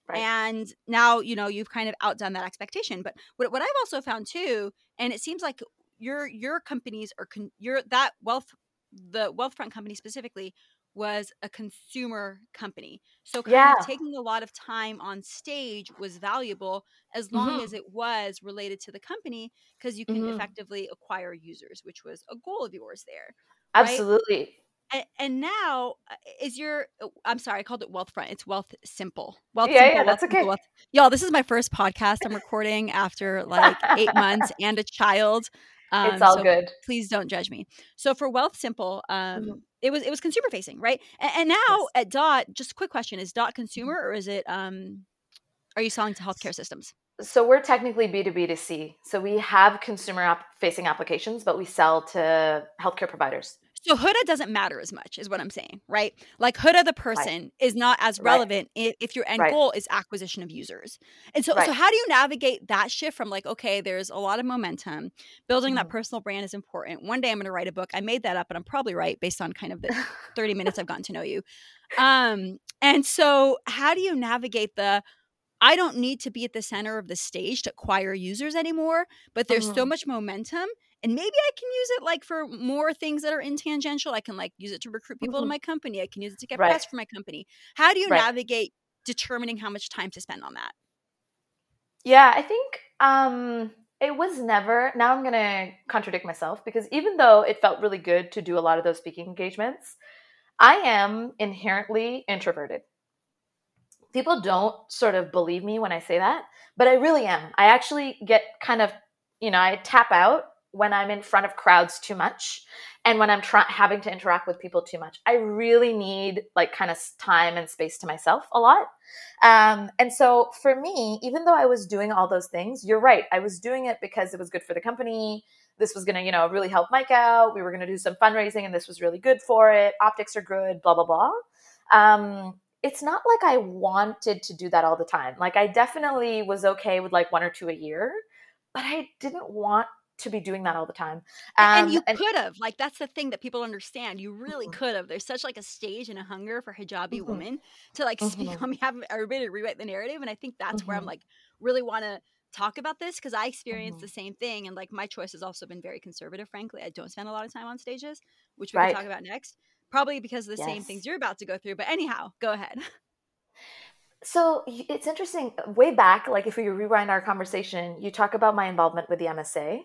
right. and now you know you've kind of outdone that expectation but what, what i've also found too and it seems like your your companies are con- your that wealth the wealthfront company specifically was a consumer company. So kind yeah. of taking a lot of time on stage was valuable as long mm-hmm. as it was related to the company because you can mm-hmm. effectively acquire users, which was a goal of yours there. Absolutely. Right? And, and, now uh, is your oh, I'm sorry, I called it Wealthfront. It's Wealth Simple. Wealth yeah, Simple, yeah, that's okay. Wealth. Y'all, this is my first podcast I'm recording after like eight months and a child. Um, it's all so good. Please don't judge me. So for Wealthsimple, um, mm-hmm. it was it was consumer facing, right? And, and now yes. at Dot, just a quick question: Is Dot mm-hmm. consumer or is it? Um, are you selling to healthcare systems? So we're technically B two B to C. So we have consumer facing applications, but we sell to healthcare providers. So Huda doesn't matter as much, is what I'm saying, right? Like Huda the person right. is not as relevant right. if your end right. goal is acquisition of users. And so, so how do you navigate that shift from like, okay, there's a lot of momentum, building mm-hmm. that personal brand is important. One day I'm going to write a book. I made that up, but I'm probably right based on kind of the 30 minutes I've gotten to know you. Um, and so, how do you navigate the I don't need to be at the center of the stage to acquire users anymore, but there's mm-hmm. so much momentum and maybe I can use it like for more things that are intangential. I can like use it to recruit people mm-hmm. to my company. I can use it to get right. press for my company. How do you right. navigate determining how much time to spend on that? Yeah, I think um it was never now i'm going to contradict myself because even though it felt really good to do a lot of those speaking engagements i am inherently introverted people don't sort of believe me when i say that but i really am i actually get kind of you know i tap out when I'm in front of crowds too much and when I'm trying having to interact with people too much. I really need like kind of time and space to myself a lot. Um, and so for me, even though I was doing all those things, you're right. I was doing it because it was good for the company. This was going to, you know, really help Mike out. We were going to do some fundraising and this was really good for it. Optics are good, blah, blah, blah. Um, it's not like I wanted to do that all the time. Like I definitely was okay with like one or two a year, but I didn't want to be doing that all the time. Um, and you could have, like, that's the thing that people understand. You really mm-hmm. could have. There's such like a stage and a hunger for hijabi mm-hmm. women to like mm-hmm. speak on behalf of everybody to rewrite the narrative. And I think that's where I'm mm-hmm. like, really want to talk about this because I experienced the same thing. And like my choice has also been very conservative, frankly. I don't spend a lot of time on stages, which we Right. can talk about next. Probably because of the same things you're about to go through. But anyhow, go ahead. So it's interesting. Way back, like if we rewind our conversation, you talk about my involvement with the MSA.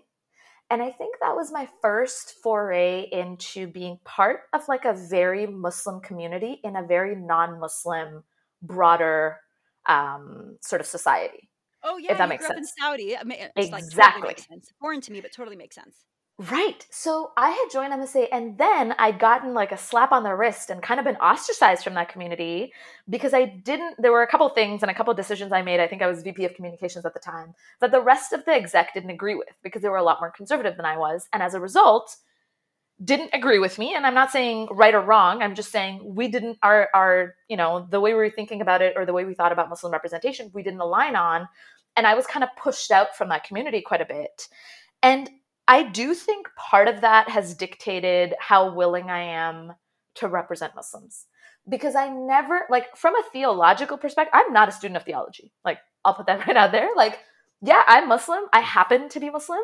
And I think that was my first foray into being part of like a very Muslim community in a very non Muslim, broader um, sort of society. Oh yeah, If that makes sense. in Saudi. I mean, it's like totally Exactly. makes sense. Foreign to me, but totally makes sense. Right. So I had joined MSA and then I'd gotten like a slap on the wrist and kind of been ostracized from that community because I didn't, there were a couple things and a couple decisions I made. I think I was VP of communications at the time that the rest of the exec didn't agree with because they were a lot more conservative than I was. And as a result, didn't agree with me. And I'm not saying right or wrong. I'm just saying we didn't, our, our, you know, the way we were thinking about it or the way we thought about Muslim representation, we didn't align on. And I was kind of pushed out from that community quite a bit. And I do think part of that has dictated how willing I am to represent Muslims. Because I never, like, from a theological perspective, I'm not a student of theology. Like, I'll put that right out there. Like, yeah, I'm Muslim. I happen to be Muslim,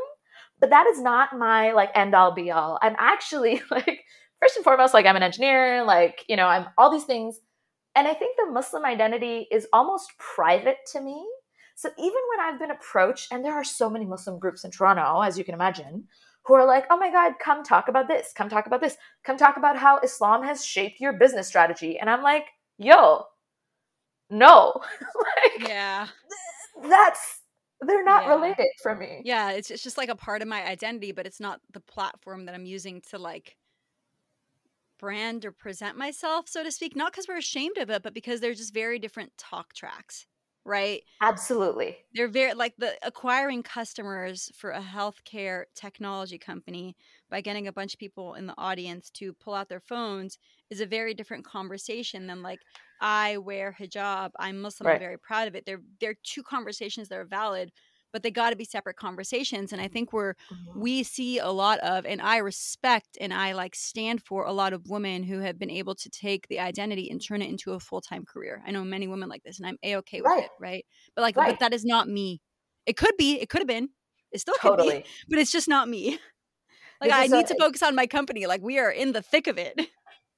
but that is not my, like, end all be all. I'm actually, like, first and foremost, like, I'm an engineer, like, you know, I'm all these things. And I think the Muslim identity is almost private to me. So even when I've been approached, and there are so many Muslim groups in Toronto, as you can imagine, who are like, oh my God, come talk about this, come talk about this, come talk about how Islam has shaped your business strategy. And I'm like, yo, no. like, Yeah. that's, they're not Yeah. related for me. Yeah, it's it's just like a part of my identity, but it's not the platform that I'm using to like brand or present myself, so to speak. Not because we're ashamed of it, but because they're just very different talk tracks, right? Absolutely. They're very like the acquiring customers for a healthcare technology company by getting a bunch of people in the audience to pull out their phones is a very different conversation than like I wear hijab, I'm Muslim, I'm very proud of it. They're they're two conversations that are valid, but they got to be separate conversations. And I think we're Mhm. we see a lot of and i respect and i like stand for a lot of women who have been able to take the identity and turn it into a full-time career i know many women like this and i'm a-okay with Right. it right but like Right. but that is not me it could be it could have been it still could be but it's just not me like i need a- to focus on my company like we are in the thick of it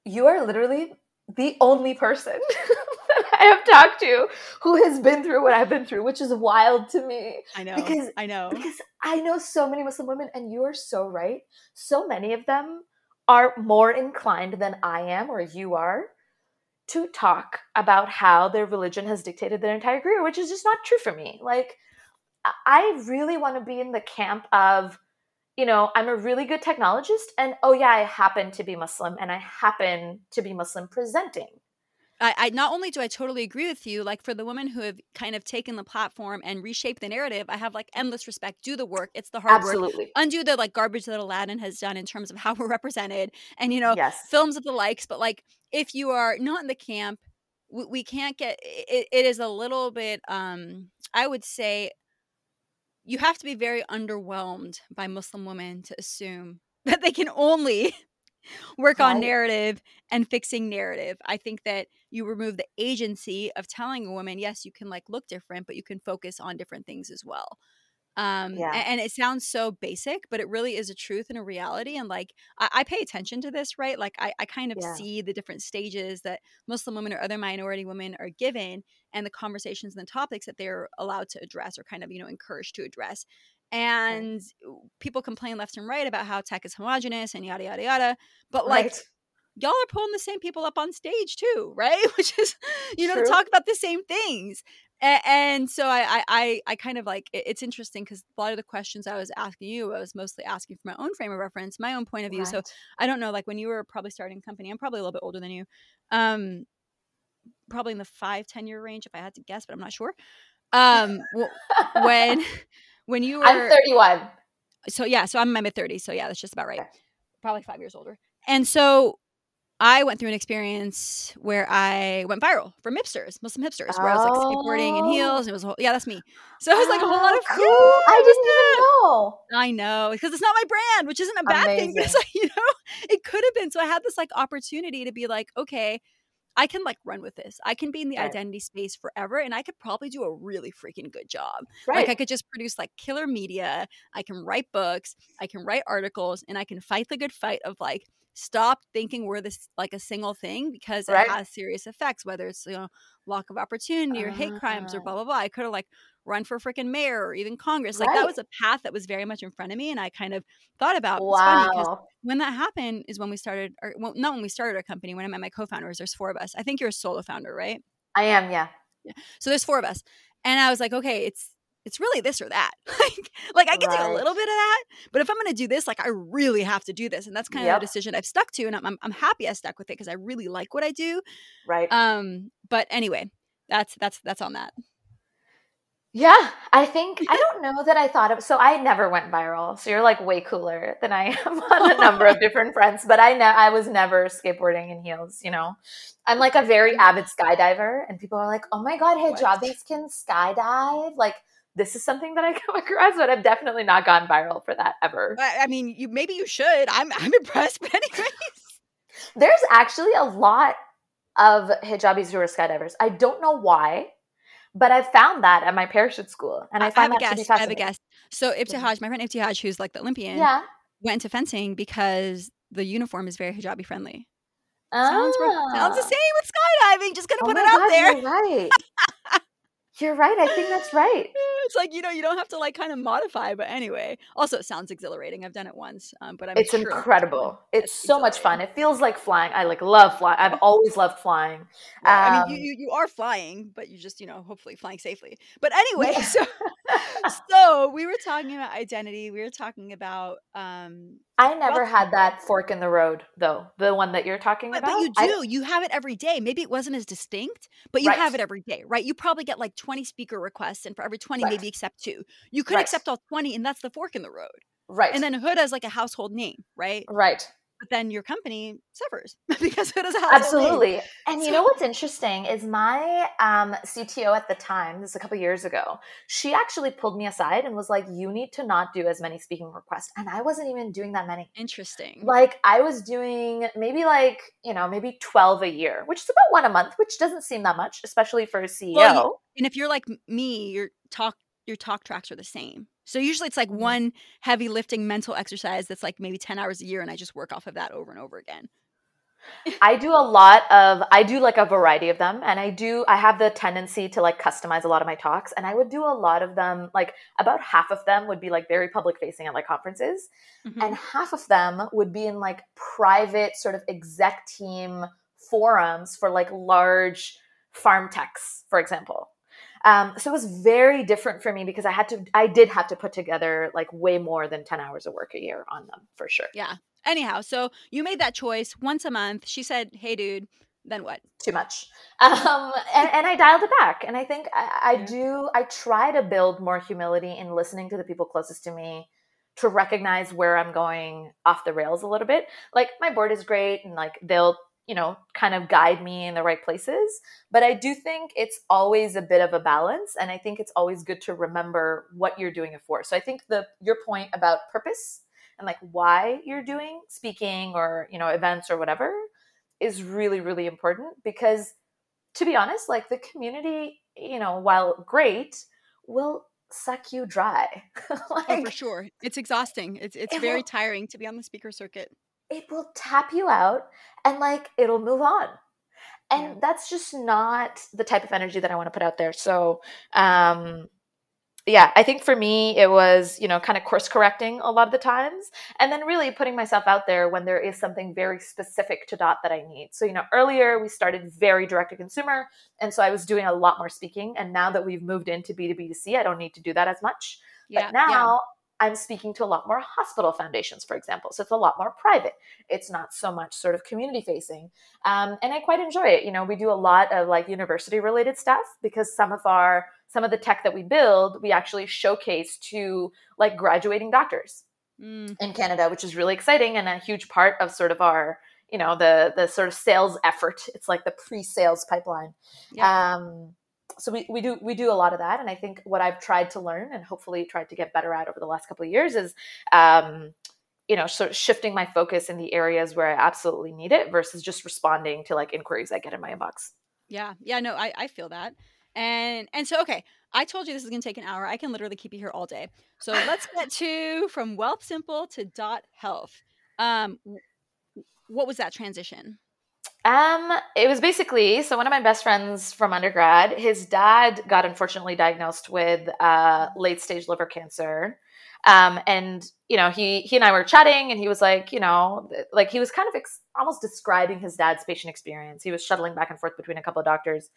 You are literally the only person I have talked to who has been through what I've been through, which is wild to me. i know Because- i know Because I know so many Muslim women, and you are so right. So many of them are more inclined than I am or you are to talk about how their religion has dictated their entire career, which is just not true for me. Like, I- I really want to be in the camp of, you know, I'm a really good technologist, and oh, yeah, I happen to be Muslim, and I happen to be Muslim presenting. I, I not only do I totally agree with you, like for the women who have kind of taken the platform and reshaped the narrative, I have like endless respect. Do the work; it's the hard work. Absolutely. undo the like garbage that Aladdin has done in terms of how we're represented and you know Yes. films of the likes but like if you are not in the camp we, we can't get it, it is a little bit um I would say you have to be very underwhelmed by Muslim women to assume that they can only work on narrative and fixing narrative. I think that you remove the agency of telling a woman, yes, you can like look different, but you can focus on different things as well. Um, Yeah. a- and, it sounds so basic, but it really is a truth and a reality. And like, I, I pay attention to this, right? Like, I, I kind of Yeah. see the different stages that Muslim women or other minority women are given and the conversations and the topics that they're allowed to address or kind of, you know, encouraged to address. And people complain left and right about how tech is homogenous and yada, yada, yada. But like, right. y'all are pulling the same people up on stage too, right? Which is, you know, True. talk about the same things. And, and so I, I, I, I kind of like it's interesting because a lot of the questions I was asking you, I was mostly asking from my own frame of reference, my own point of view. So I don't know, like when you were probably starting a company, I'm probably a little bit older than you, um, probably in the five ten year range if I had to guess, but I'm not sure. Um, when when you were I'm 31. so yeah, so I'm in my mid 30s. So yeah, that's just about right. Probably five years older. And so I went through an experience where I went viral from hipsters, Muslim hipsters, where I was like skateboarding in Oh. heels. And it was a whole, yeah, that's me. So it was like a whole lot of cool. Yeah, I didn't even know. I know because it's not my brand, which isn't a bad thing, but it's like, you know, it could have been. So I had this like opportunity to be like, okay, I can like run with this. I can be in the Right. identity space forever and I could probably do a really freaking good job. Right. Like I could just produce like killer media. I can write books, I can write articles, and I can fight the good fight of like stop thinking we're this like a single thing because it has serious effects, whether it's you know lack of opportunity or hate crimes or Ah. blah blah blah. I could have like run for freaking mayor or even Congress. Like that was a path that was very much in front of me, and I kind of thought about. It's funny wow. when that happened is when we started, or well, not when we started our company. When I met my co-founders, there's four of us. I think you're a solo founder, right? I am, yeah. yeah. So there's four of us, and I was like, okay, it's it's really this or that. like, like I can do a little bit of that, but if I'm going to do this, like I really have to do this, and that's kind of Yep. the decision I've stuck to, and I'm I'm, I'm happy I stuck with it because I really like what I do. Right. Um, but anyway, that's that's that's on that. Yeah, I think I don't know that I thought of so I never went viral. So you're like way cooler than I am on a number of different fronts, but I ne- I was never skateboarding in heels, you know. I'm like a very mm-hmm. avid skydiver and people are like, "Oh my god, hijabis can skydive." Like this is something that I come across, but I've definitely not gone viral for that ever. I, I mean, you maybe you should. I'm I'm impressed, but anyways. There's actually a lot of hijabis who are skydivers. I don't know why, but I found that at my parachute school, and I, I find have a that to be guess. I have a guess. So. Ibtihaj, my friend Ibtihaj, who's like the Olympian, Yeah. went into fencing because the uniform is very hijabi friendly. Sounds sounds the Ah. same with skydiving. Just gonna Oh put it out God, there. You're right. You're right. I think that's right. It's like you know you don't have to like kind of modify, but anyway. Also, it sounds exhilarating. I've done it once, um, but I'm It's sure incredible. It's it's so much fun. It feels like flying. I like love flying. I've always loved flying. Right. I mean, you, Um, you you are flying, but you just you know hopefully flying safely. But anyway, Yeah. so so we were talking about identity. We were talking about um, I never wealth had that fork in the road though. The one that you're talking But, about. but you I- do. You have it every day. Maybe it wasn't as distinct, but you Right. have it every day, right? You probably get like 20 speaker requests, and for every 20, Right. maybe accept two. You could Right. accept all 20, and that's the fork in the road. right. And then Huda is like a household name, right? right. But then your company suffers because household name. Absolutely. And you know what's interesting is my um, CTO at the time, this is a couple years ago, she actually pulled me aside and was like, you need to not do as many speaking requests. And I wasn't even doing that many. Interesting. Like I was doing maybe like, you know, maybe 12 a year, which is about one a month, which doesn't seem that much, especially for a CEO. Well, and if you're like me, you're talk your talk tracks are the same. So usually it's like Mhm. one heavy lifting mental exercise that's like maybe 10 hours a year and I just work off of that over and over again. I do a lot of I do like a variety of them and I do I have the tendency to like customize a lot of my talks and I would do a lot of them like about half of them would be like very public facing at like conferences Mhm. and half of them would be in like private sort of exec team forums for like large farm techs for example um, so it was very different for me because i had to i did have to put together like way more than 10 hours of work a year on them for sure Yeah. Anyhow, so you made that choice once a month. She said, "Hey, dude." Then what? too much um, and, and i dialed it back and i think I, I Yeah. do i try to build more humility in listening to the people closest to me to recognize where i'm going off the rails a little bit like my board is great and like they'll you know kind of guide me in the right places but i do think it's always a bit of a balance and i think it's always good to remember what you're doing it for so i think the your point about purpose and like why you're doing speaking or you know events or whatever is really really important because to be honest like the community you know while great will suck you dry Oh, for sure. It's exhausting. It's it's It very will- tiring to be on the speaker circuit. It will tap you out and like it'll move on and Yeah. that's just not the type of energy that i want to put out there so um yeah i think for me it was you know kind of course correcting a lot of the times and then really putting myself out there when there is something very specific to dot that i need so you know earlier we started very direct to consumer and so i was doing a lot more speaking and now that we've moved into b2b2c i don't need to do that as much Yeah. but now I'm speaking to a lot more hospital foundations, for example. So it's a lot more private. It's not so much sort of community facing. Um, and I quite enjoy it. You know, we do a lot of like university related stuff because some of our, some of the tech that we build, we actually showcase to like graduating doctors. Mm, in Canada, which is really exciting and a huge part of sort of our, you know, the, the sort of sales effort. It's like the pre-sales pipeline yeah. um, so we, we do we do a lot of that and i think what i've tried to learn and hopefully tried to get better at over the last couple of years is um, you know, sort of shifting my focus in the areas where I absolutely need it versus just responding to like inquiries I get in my inbox. Yeah. Yeah. No, I, I feel that. And and so okay, I told you this is gonna take an hour. I can literally keep you here all day. So let's get to from Wealthsimple to Dot Health. Um, what was that transition? Um, it was basically so one of my best friends from undergrad, his dad got unfortunately diagnosed with uh, late stage liver cancer. Um, and you know, he he and I were chatting, and he was like, you know, like he was kind of ex- almost describing his dad's patient experience. He was shuttling back and forth between a couple of doctors,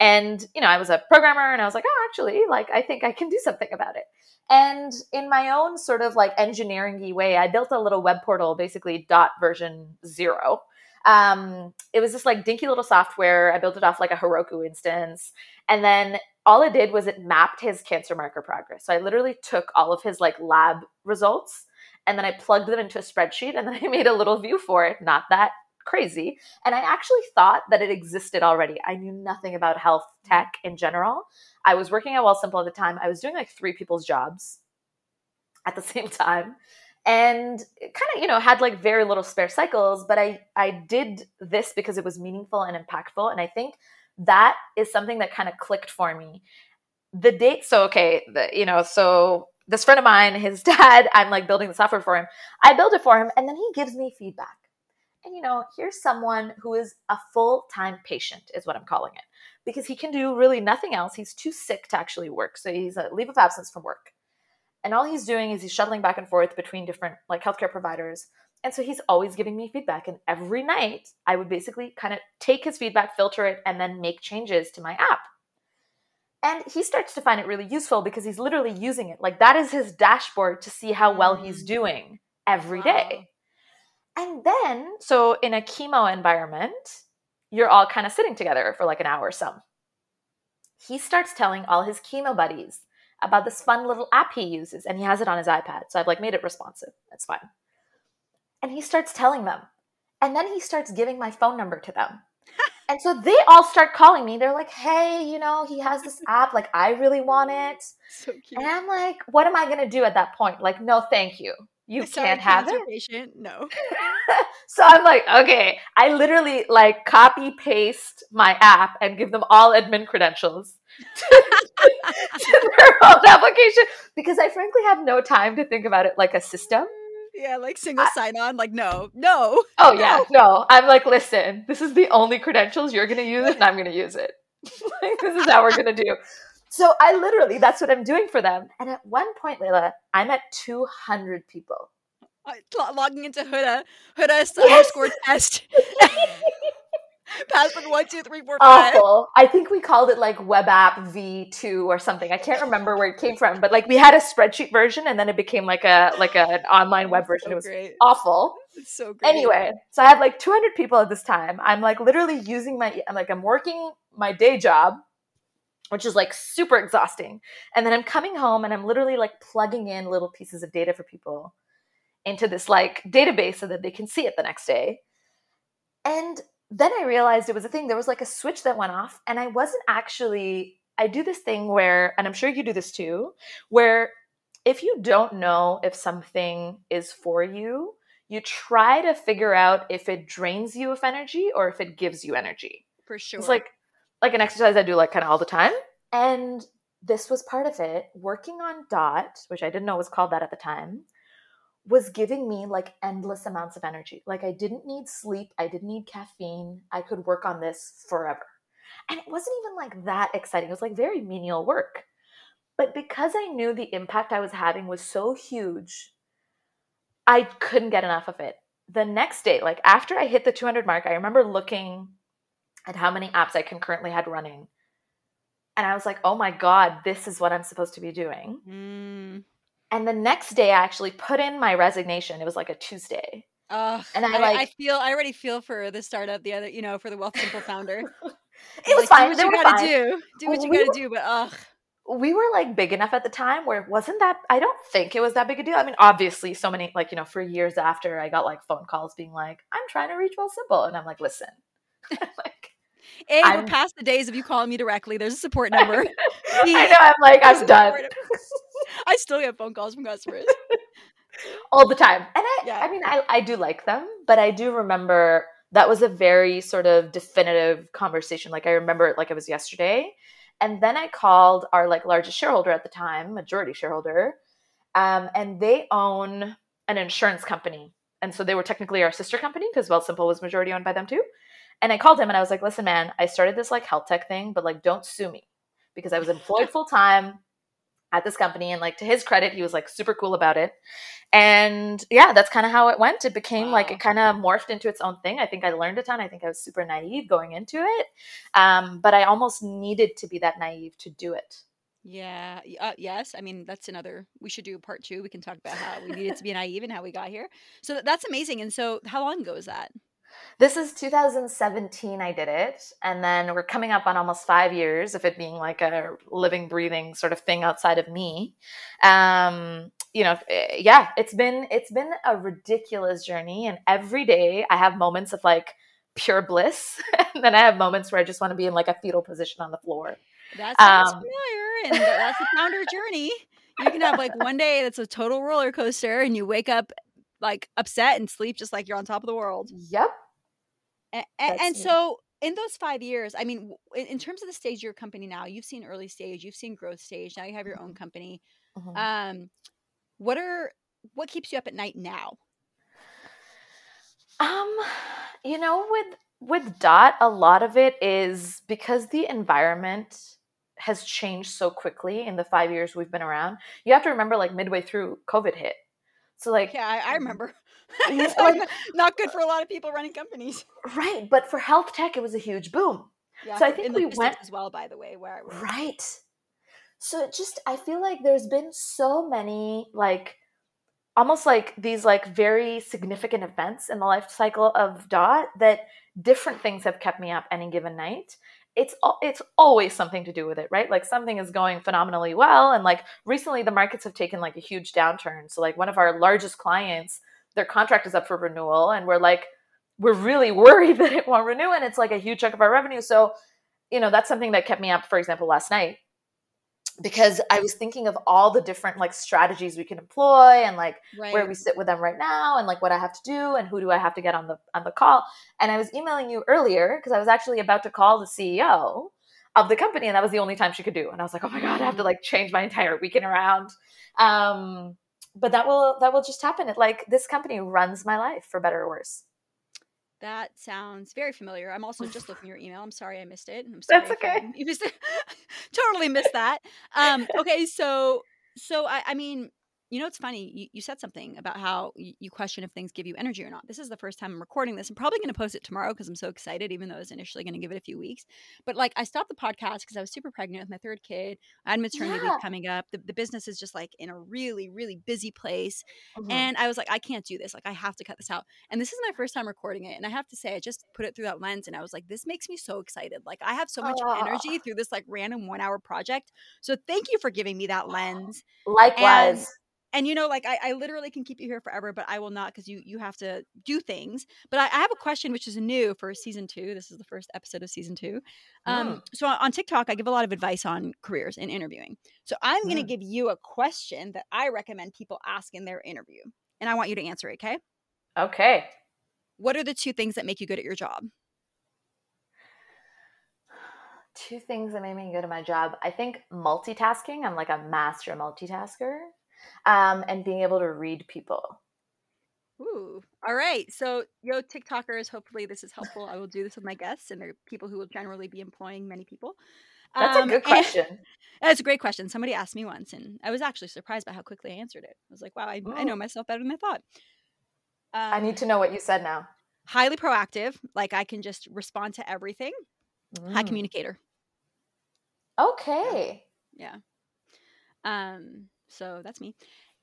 and you know, I was a programmer, and I was like, oh, actually, like I think I can do something about it. And in my own sort of like engineering way, I built a little web portal, basically dot version zero. Um, it was this like dinky little software. I built it off like a Heroku instance. And then all it did was it mapped his cancer marker progress. So I literally took all of his like lab results and then I plugged them into a spreadsheet and then I made a little view for it. Not that crazy. And I actually thought that it existed already. I knew nothing about health tech in general. I was working at Wealthsimple at the time. I was doing like three people's jobs at the same time and kind of you know had like very little spare cycles but i i did this because it was meaningful and impactful and i think that is something that kind of clicked for me. The date, so okay, the, you know, so this friend of mine, his dad, I'm like building the software for him. I build it for him, and then he gives me feedback. And you know, here's someone who is a full time patient, is what I'm calling it, because he can do really nothing else. He's too sick to actually work, so he's a leave of absence from work. And all he's doing is he's shuttling back and forth between different like healthcare providers and so he's always giving me feedback. And every night I would basically kind of take his feedback, filter it, and then make changes to my app. And he starts to find it really useful because he's literally using it. Like that is his dashboard to see how well he's mm. doing every wow. day. And then, so in a chemo environment, you're all kind of sitting together for like an hour or so. He starts telling all his chemo buddies about this fun little app he uses, and he has it on his iPad. So I've like made it responsive. That's fine. And he starts telling them. And then he starts giving my phone number to them. and so they all start calling me. They're like, hey, you know, he has this app. Like, I really want it. So and I'm like, what am I going to do at that point? Like, no, thank you. You can't have it. Patient? No. so I'm like, okay. I literally like copy paste my app and give them all admin credentials to, to their own application because I frankly have no time to think about it like a system. Yeah, like single sign on. Like, no, no. Oh, no. yeah, no. I'm like, listen, this is the only credentials you're going to use it, and I'm going to use it. like, this is how we're going to do. So I literally, that's what I'm doing for them. And at one point, Layla, I'm at 200 people. Uh, logging into Huda, Huda underscore test. Password one two three four five. Awful. I think we called it like web app V two or something. I can't remember where it came from, but like we had a spreadsheet version, and then it became like a like a, an online web version. So it was great. awful. It's so great. Anyway, so I had like 200 people at this time. I'm like literally using my I'm like I'm working my day job, which is like super exhausting, and then I'm coming home and I'm literally like plugging in little pieces of data for people into this like database so that they can see it the next day. And then I realized it was a thing. There was like a switch that went off, and I wasn't actually. I do this thing where, and I'm sure you do this too, where if you don't know if something is for you, you try to figure out if it drains you of energy or if it gives you energy. For sure. It's like like an exercise I do like kind of all the time. And this was part of it. Working on dot, which I didn't know was called that at the time, was giving me like endless amounts of energy. Like I didn't need sleep, I didn't need caffeine. I could work on this forever. And it wasn't even like that exciting. It was like very menial work. But because I knew the impact I was having was so huge, I couldn't get enough of it. The next day, like after I hit the 200 mark, I remember looking at how many apps I concurrently had running. And I was like, oh my God, this is what I'm supposed to be doing. Mm. And the next day, I actually put in my resignation. It was like a Tuesday. Uh, and I, I like I feel I already feel for the startup, the other, you know, for the Wealthsimple founder. it was like, fine. Do what you gotta fine. do. Do what you we gotta were, do. But ugh. We were like big enough at the time where it wasn't that. I don't think it was that big a deal. I mean, obviously, so many like you know, for years after, I got like phone calls being like, "I'm trying to reach Wealthsimple," and I'm like, "Listen, like." A, I'm, we're past the days of you calling me directly. There's a support number. I know. I'm like, I'm done. I still get phone calls from customers. all the time. And I, yeah. I mean, I, I do like them, but I do remember that was a very sort of definitive conversation. Like I remember it like it was yesterday. And then I called our like largest shareholder at the time, majority shareholder, um, and they own an insurance company. And so they were technically our sister company because Wealthsimple was majority owned by them too. And I called him and I was like, listen, man, I started this like health tech thing, but like don't sue me because I was employed full time at this company. And like to his credit, he was like super cool about it. And yeah, that's kind of how it went. It became wow. like it kind of morphed into its own thing. I think I learned a ton. I think I was super naive going into it. Um, but I almost needed to be that naive to do it. Yeah. Uh, yes. I mean, that's another. We should do part two. We can talk about how we needed to be naive and how we got here. So that's amazing. And so, how long ago is that? This is 2017, I did it. And then we're coming up on almost five years of it being like a living, breathing sort of thing outside of me. Um, you know, eh, yeah, it's been it's been a ridiculous journey. And every day I have moments of like pure bliss. and then I have moments where I just want to be in like a fetal position on the floor. That sounds um, familiar. And that's a founder journey. You can have like one day that's a total roller coaster and you wake up like upset and sleep just like you're on top of the world. Yep. And, and, so in those five years, I mean, in, in, terms of the stage of your company now, you've seen early stage, you've seen growth stage, now you have your own mm-hmm. company. Mm-hmm. Um, what are what keeps you up at night now? Um, you know, with with Dot, a lot of it is because the environment has changed so quickly in the five years we've been around. You have to remember, like midway through, COVID hit. So like yeah, I, I mm-hmm. remember. it's like, not good for a lot of people running companies. Right, but for health tech, it was a huge boom. Yeah, so I think we went as well. By the way, where right. So it just I feel like there's been so many like almost like these like very significant events in the life cycle of Dot that different things have kept me up any given night it's it's always something to do with it right? Like something is going phenomenally well and like recently the markets have taken like a huge downturn. So like one of our largest clients their contract is up for renewal and we're like we're really worried that it won't renew and it's like a huge chunk of our revenue. So you know that's something that kept me up for example last night because I was thinking of all the different like strategies we can employ and like right. where we sit with them right now and like what I have to do and who do I have to get on the on the call. And I was emailing you earlier because I was actually about to call the CEO of the company and that was the only time she could do. And I was like, "Oh my god, I have to like change my entire weekend around." Um but that will that will just happen. It like this company runs my life for better or worse. That sounds very familiar. I'm also just looking your email. I'm sorry I missed it. I'm sorry That's okay. You missed totally missed that. Um, okay, so so I, I mean, you know, it's funny. You, you said something about how you, you, question if things give you energy or not. This is the first time I'm recording this. I'm probably going to post it tomorrow because I'm so excited, even though I was initially going to give it a few weeks. But like, I stopped the podcast because I was super pregnant with my third kid. I had maternity yeah. leave coming up. The, the business is just like in a really, really busy place. Mm-hmm. And I was like, I can't do this. Like, I have to cut this out. And this is my first time recording it. And I have to say, I just put it through that lens and I was like, this makes me so excited. Like, I have so much oh. energy through this like random one hour project. So thank you for giving me that lens. Likewise. And and you know like I, I literally can keep you here forever but i will not because you you have to do things but I, I, have a question which is new for season two this is the first episode of season two um, mm. so on tiktok i give a lot of advice on careers and interviewing so i'm going to mm. give you a question that i recommend people ask in their interview and i want you to answer it okay okay what are the two things that make you good at your job two things that make me good at my job i think multitasking i'm like a master multitasker um, and being able to read people. Ooh, all right. So, yo, TikTokers, hopefully this is helpful. I will do this with my guests, and they're people who will generally be employing many people. That's um, a good question. That's a great question. Somebody asked me once, and I was actually surprised by how quickly I answered it. I was like, wow, I, I know myself better than I thought. Um, I need to know what you said now. Highly proactive. Like I can just respond to everything. Mm. High communicator. Okay. Yeah. yeah. Um, so that's me.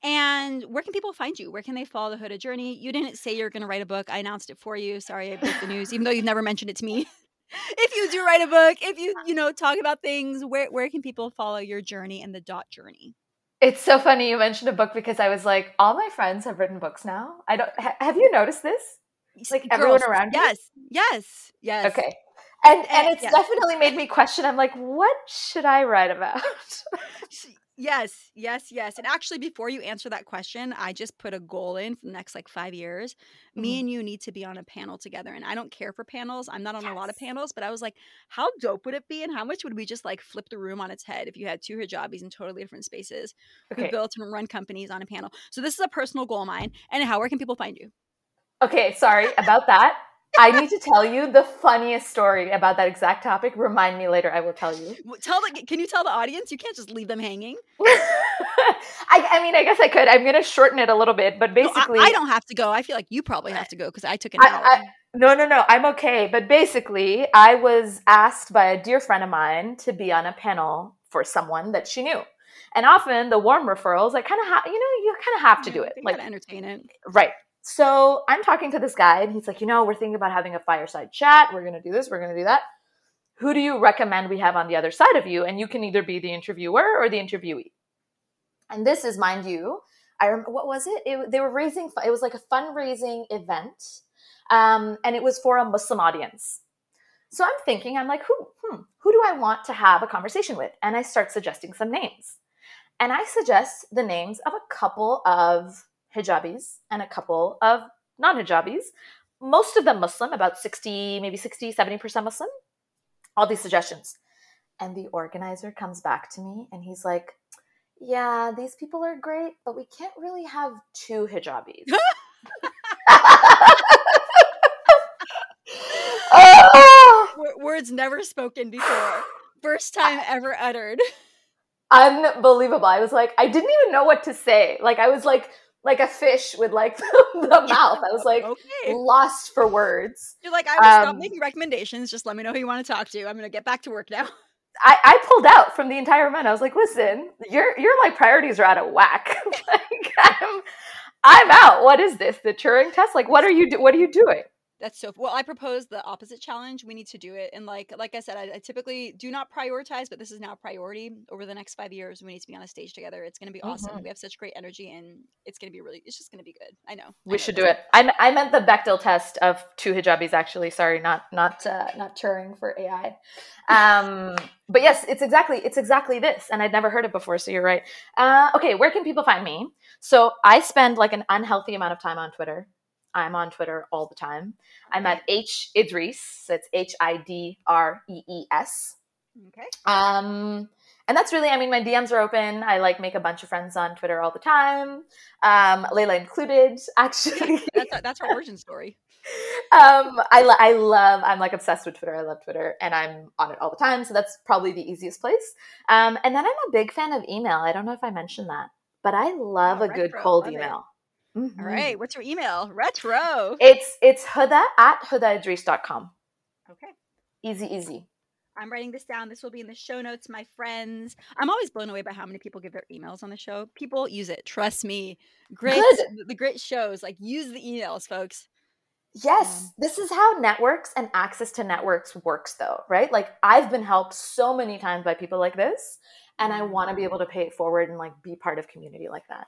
And where can people find you? Where can they follow the Huda journey? You didn't say you're going to write a book. I announced it for you. Sorry, I broke the news, even though you've never mentioned it to me. if you do write a book, if you you know talk about things, where where can people follow your journey and the dot journey? It's so funny you mentioned a book because I was like, all my friends have written books now. I don't. Ha- have you noticed this? Like Girls, everyone around you. Yes, yes, yes. Okay, and and, and it's yes. definitely made me question. I'm like, what should I write about? Yes, yes, yes. And actually, before you answer that question, I just put a goal in for the next like five years. Mm-hmm. Me and you need to be on a panel together. And I don't care for panels. I'm not on yes. a lot of panels, but I was like, how dope would it be? And how much would we just like flip the room on its head if you had two hijabis in totally different spaces okay. who built and run companies on a panel? So this is a personal goal of mine. And how, where can people find you? Okay, sorry about that. I need to tell you the funniest story about that exact topic. Remind me later. I will tell you. Tell the. Can you tell the audience? You can't just leave them hanging. I, I, mean, I guess I could. I'm going to shorten it a little bit, but basically, no, I, I, don't have to go. I feel like you probably have to go because I took an hour. I, no, no, no. I'm okay. But basically, I was asked by a dear friend of mine to be on a panel for someone that she knew. And often the warm referrals, I kind of have, you know, you kind of have to do it. Like entertain it, right? So I'm talking to this guy, and he's like, you know, we're thinking about having a fireside chat. We're going to do this. We're going to do that. Who do you recommend we have on the other side of you? And you can either be the interviewer or the interviewee. And this is, mind you, I remember what was it? it they were raising. It was like a fundraising event, um, and it was for a Muslim audience. So I'm thinking, I'm like, who, hmm, who do I want to have a conversation with? And I start suggesting some names, and I suggest the names of a couple of hijabis and a couple of non hijabis, most of them Muslim, about 60, maybe 60, 70% Muslim. All these suggestions. And the organizer comes back to me and he's like, Yeah, these people are great, but we can't really have two hijabis. oh! Words never spoken before. First time ever uttered. Unbelievable. I was like, I didn't even know what to say. Like, I was like, like a fish with like the, mouth. I was like okay. lost for words. You're like, I will um, stop making recommendations. Just let me know who you want to talk to. I'm gonna get back to work now. I, I pulled out from the entire event. I was like, listen, your your like priorities are out of whack. like, I'm, I'm out. What is this? The Turing test? Like, what are you do- what are you doing? That's so well. I propose the opposite challenge. We need to do it, and like like I said, I, I, typically do not prioritize, but this is now a priority. Over the next five years, we need to be on a stage together. It's going to be awesome. Mm-hmm. We have such great energy, and it's going to be really. It's just going to be good. I know. We I know should do it. I, I meant the Bechdel test of two hijabis. Actually, sorry, not not uh, not Turing for AI. Um, but yes, it's exactly it's exactly this, and I'd never heard it before. So you're right. Uh, okay, where can people find me? So I spend like an unhealthy amount of time on Twitter. I'm on Twitter all the time. I'm at H Idrees. it's H I D R E E S. Okay. Um, and that's really, I mean, my DMs are open. I like make a bunch of friends on Twitter all the time. Um, Layla included, actually. that's, that's our origin story. um, I, I love, I'm like obsessed with Twitter. I love Twitter and I'm on it all the time. So that's probably the easiest place. Um, and then I'm a big fan of email. I don't know if I mentioned that, but I love a good cold email. It. Mm-hmm. All right. What's your email? Retro. It's it's huda at hudaidrees.com. Okay. Easy, easy. I'm writing this down. This will be in the show notes, my friends. I'm always blown away by how many people give their emails on the show. People use it. Trust me. Great. The great shows like use the emails, folks. Yes, um, this is how networks and access to networks works though, right? Like I've been helped so many times by people like this and I want to be mm-hmm. able to pay it forward and like be part of community like that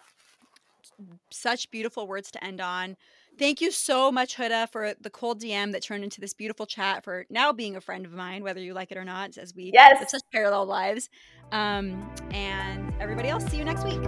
such beautiful words to end on. Thank you so much, Huda, for the cold DM that turned into this beautiful chat, for now being a friend of mine, whether you like it or not, as we yes. have such parallel lives. Um, and everybody else, see you next week.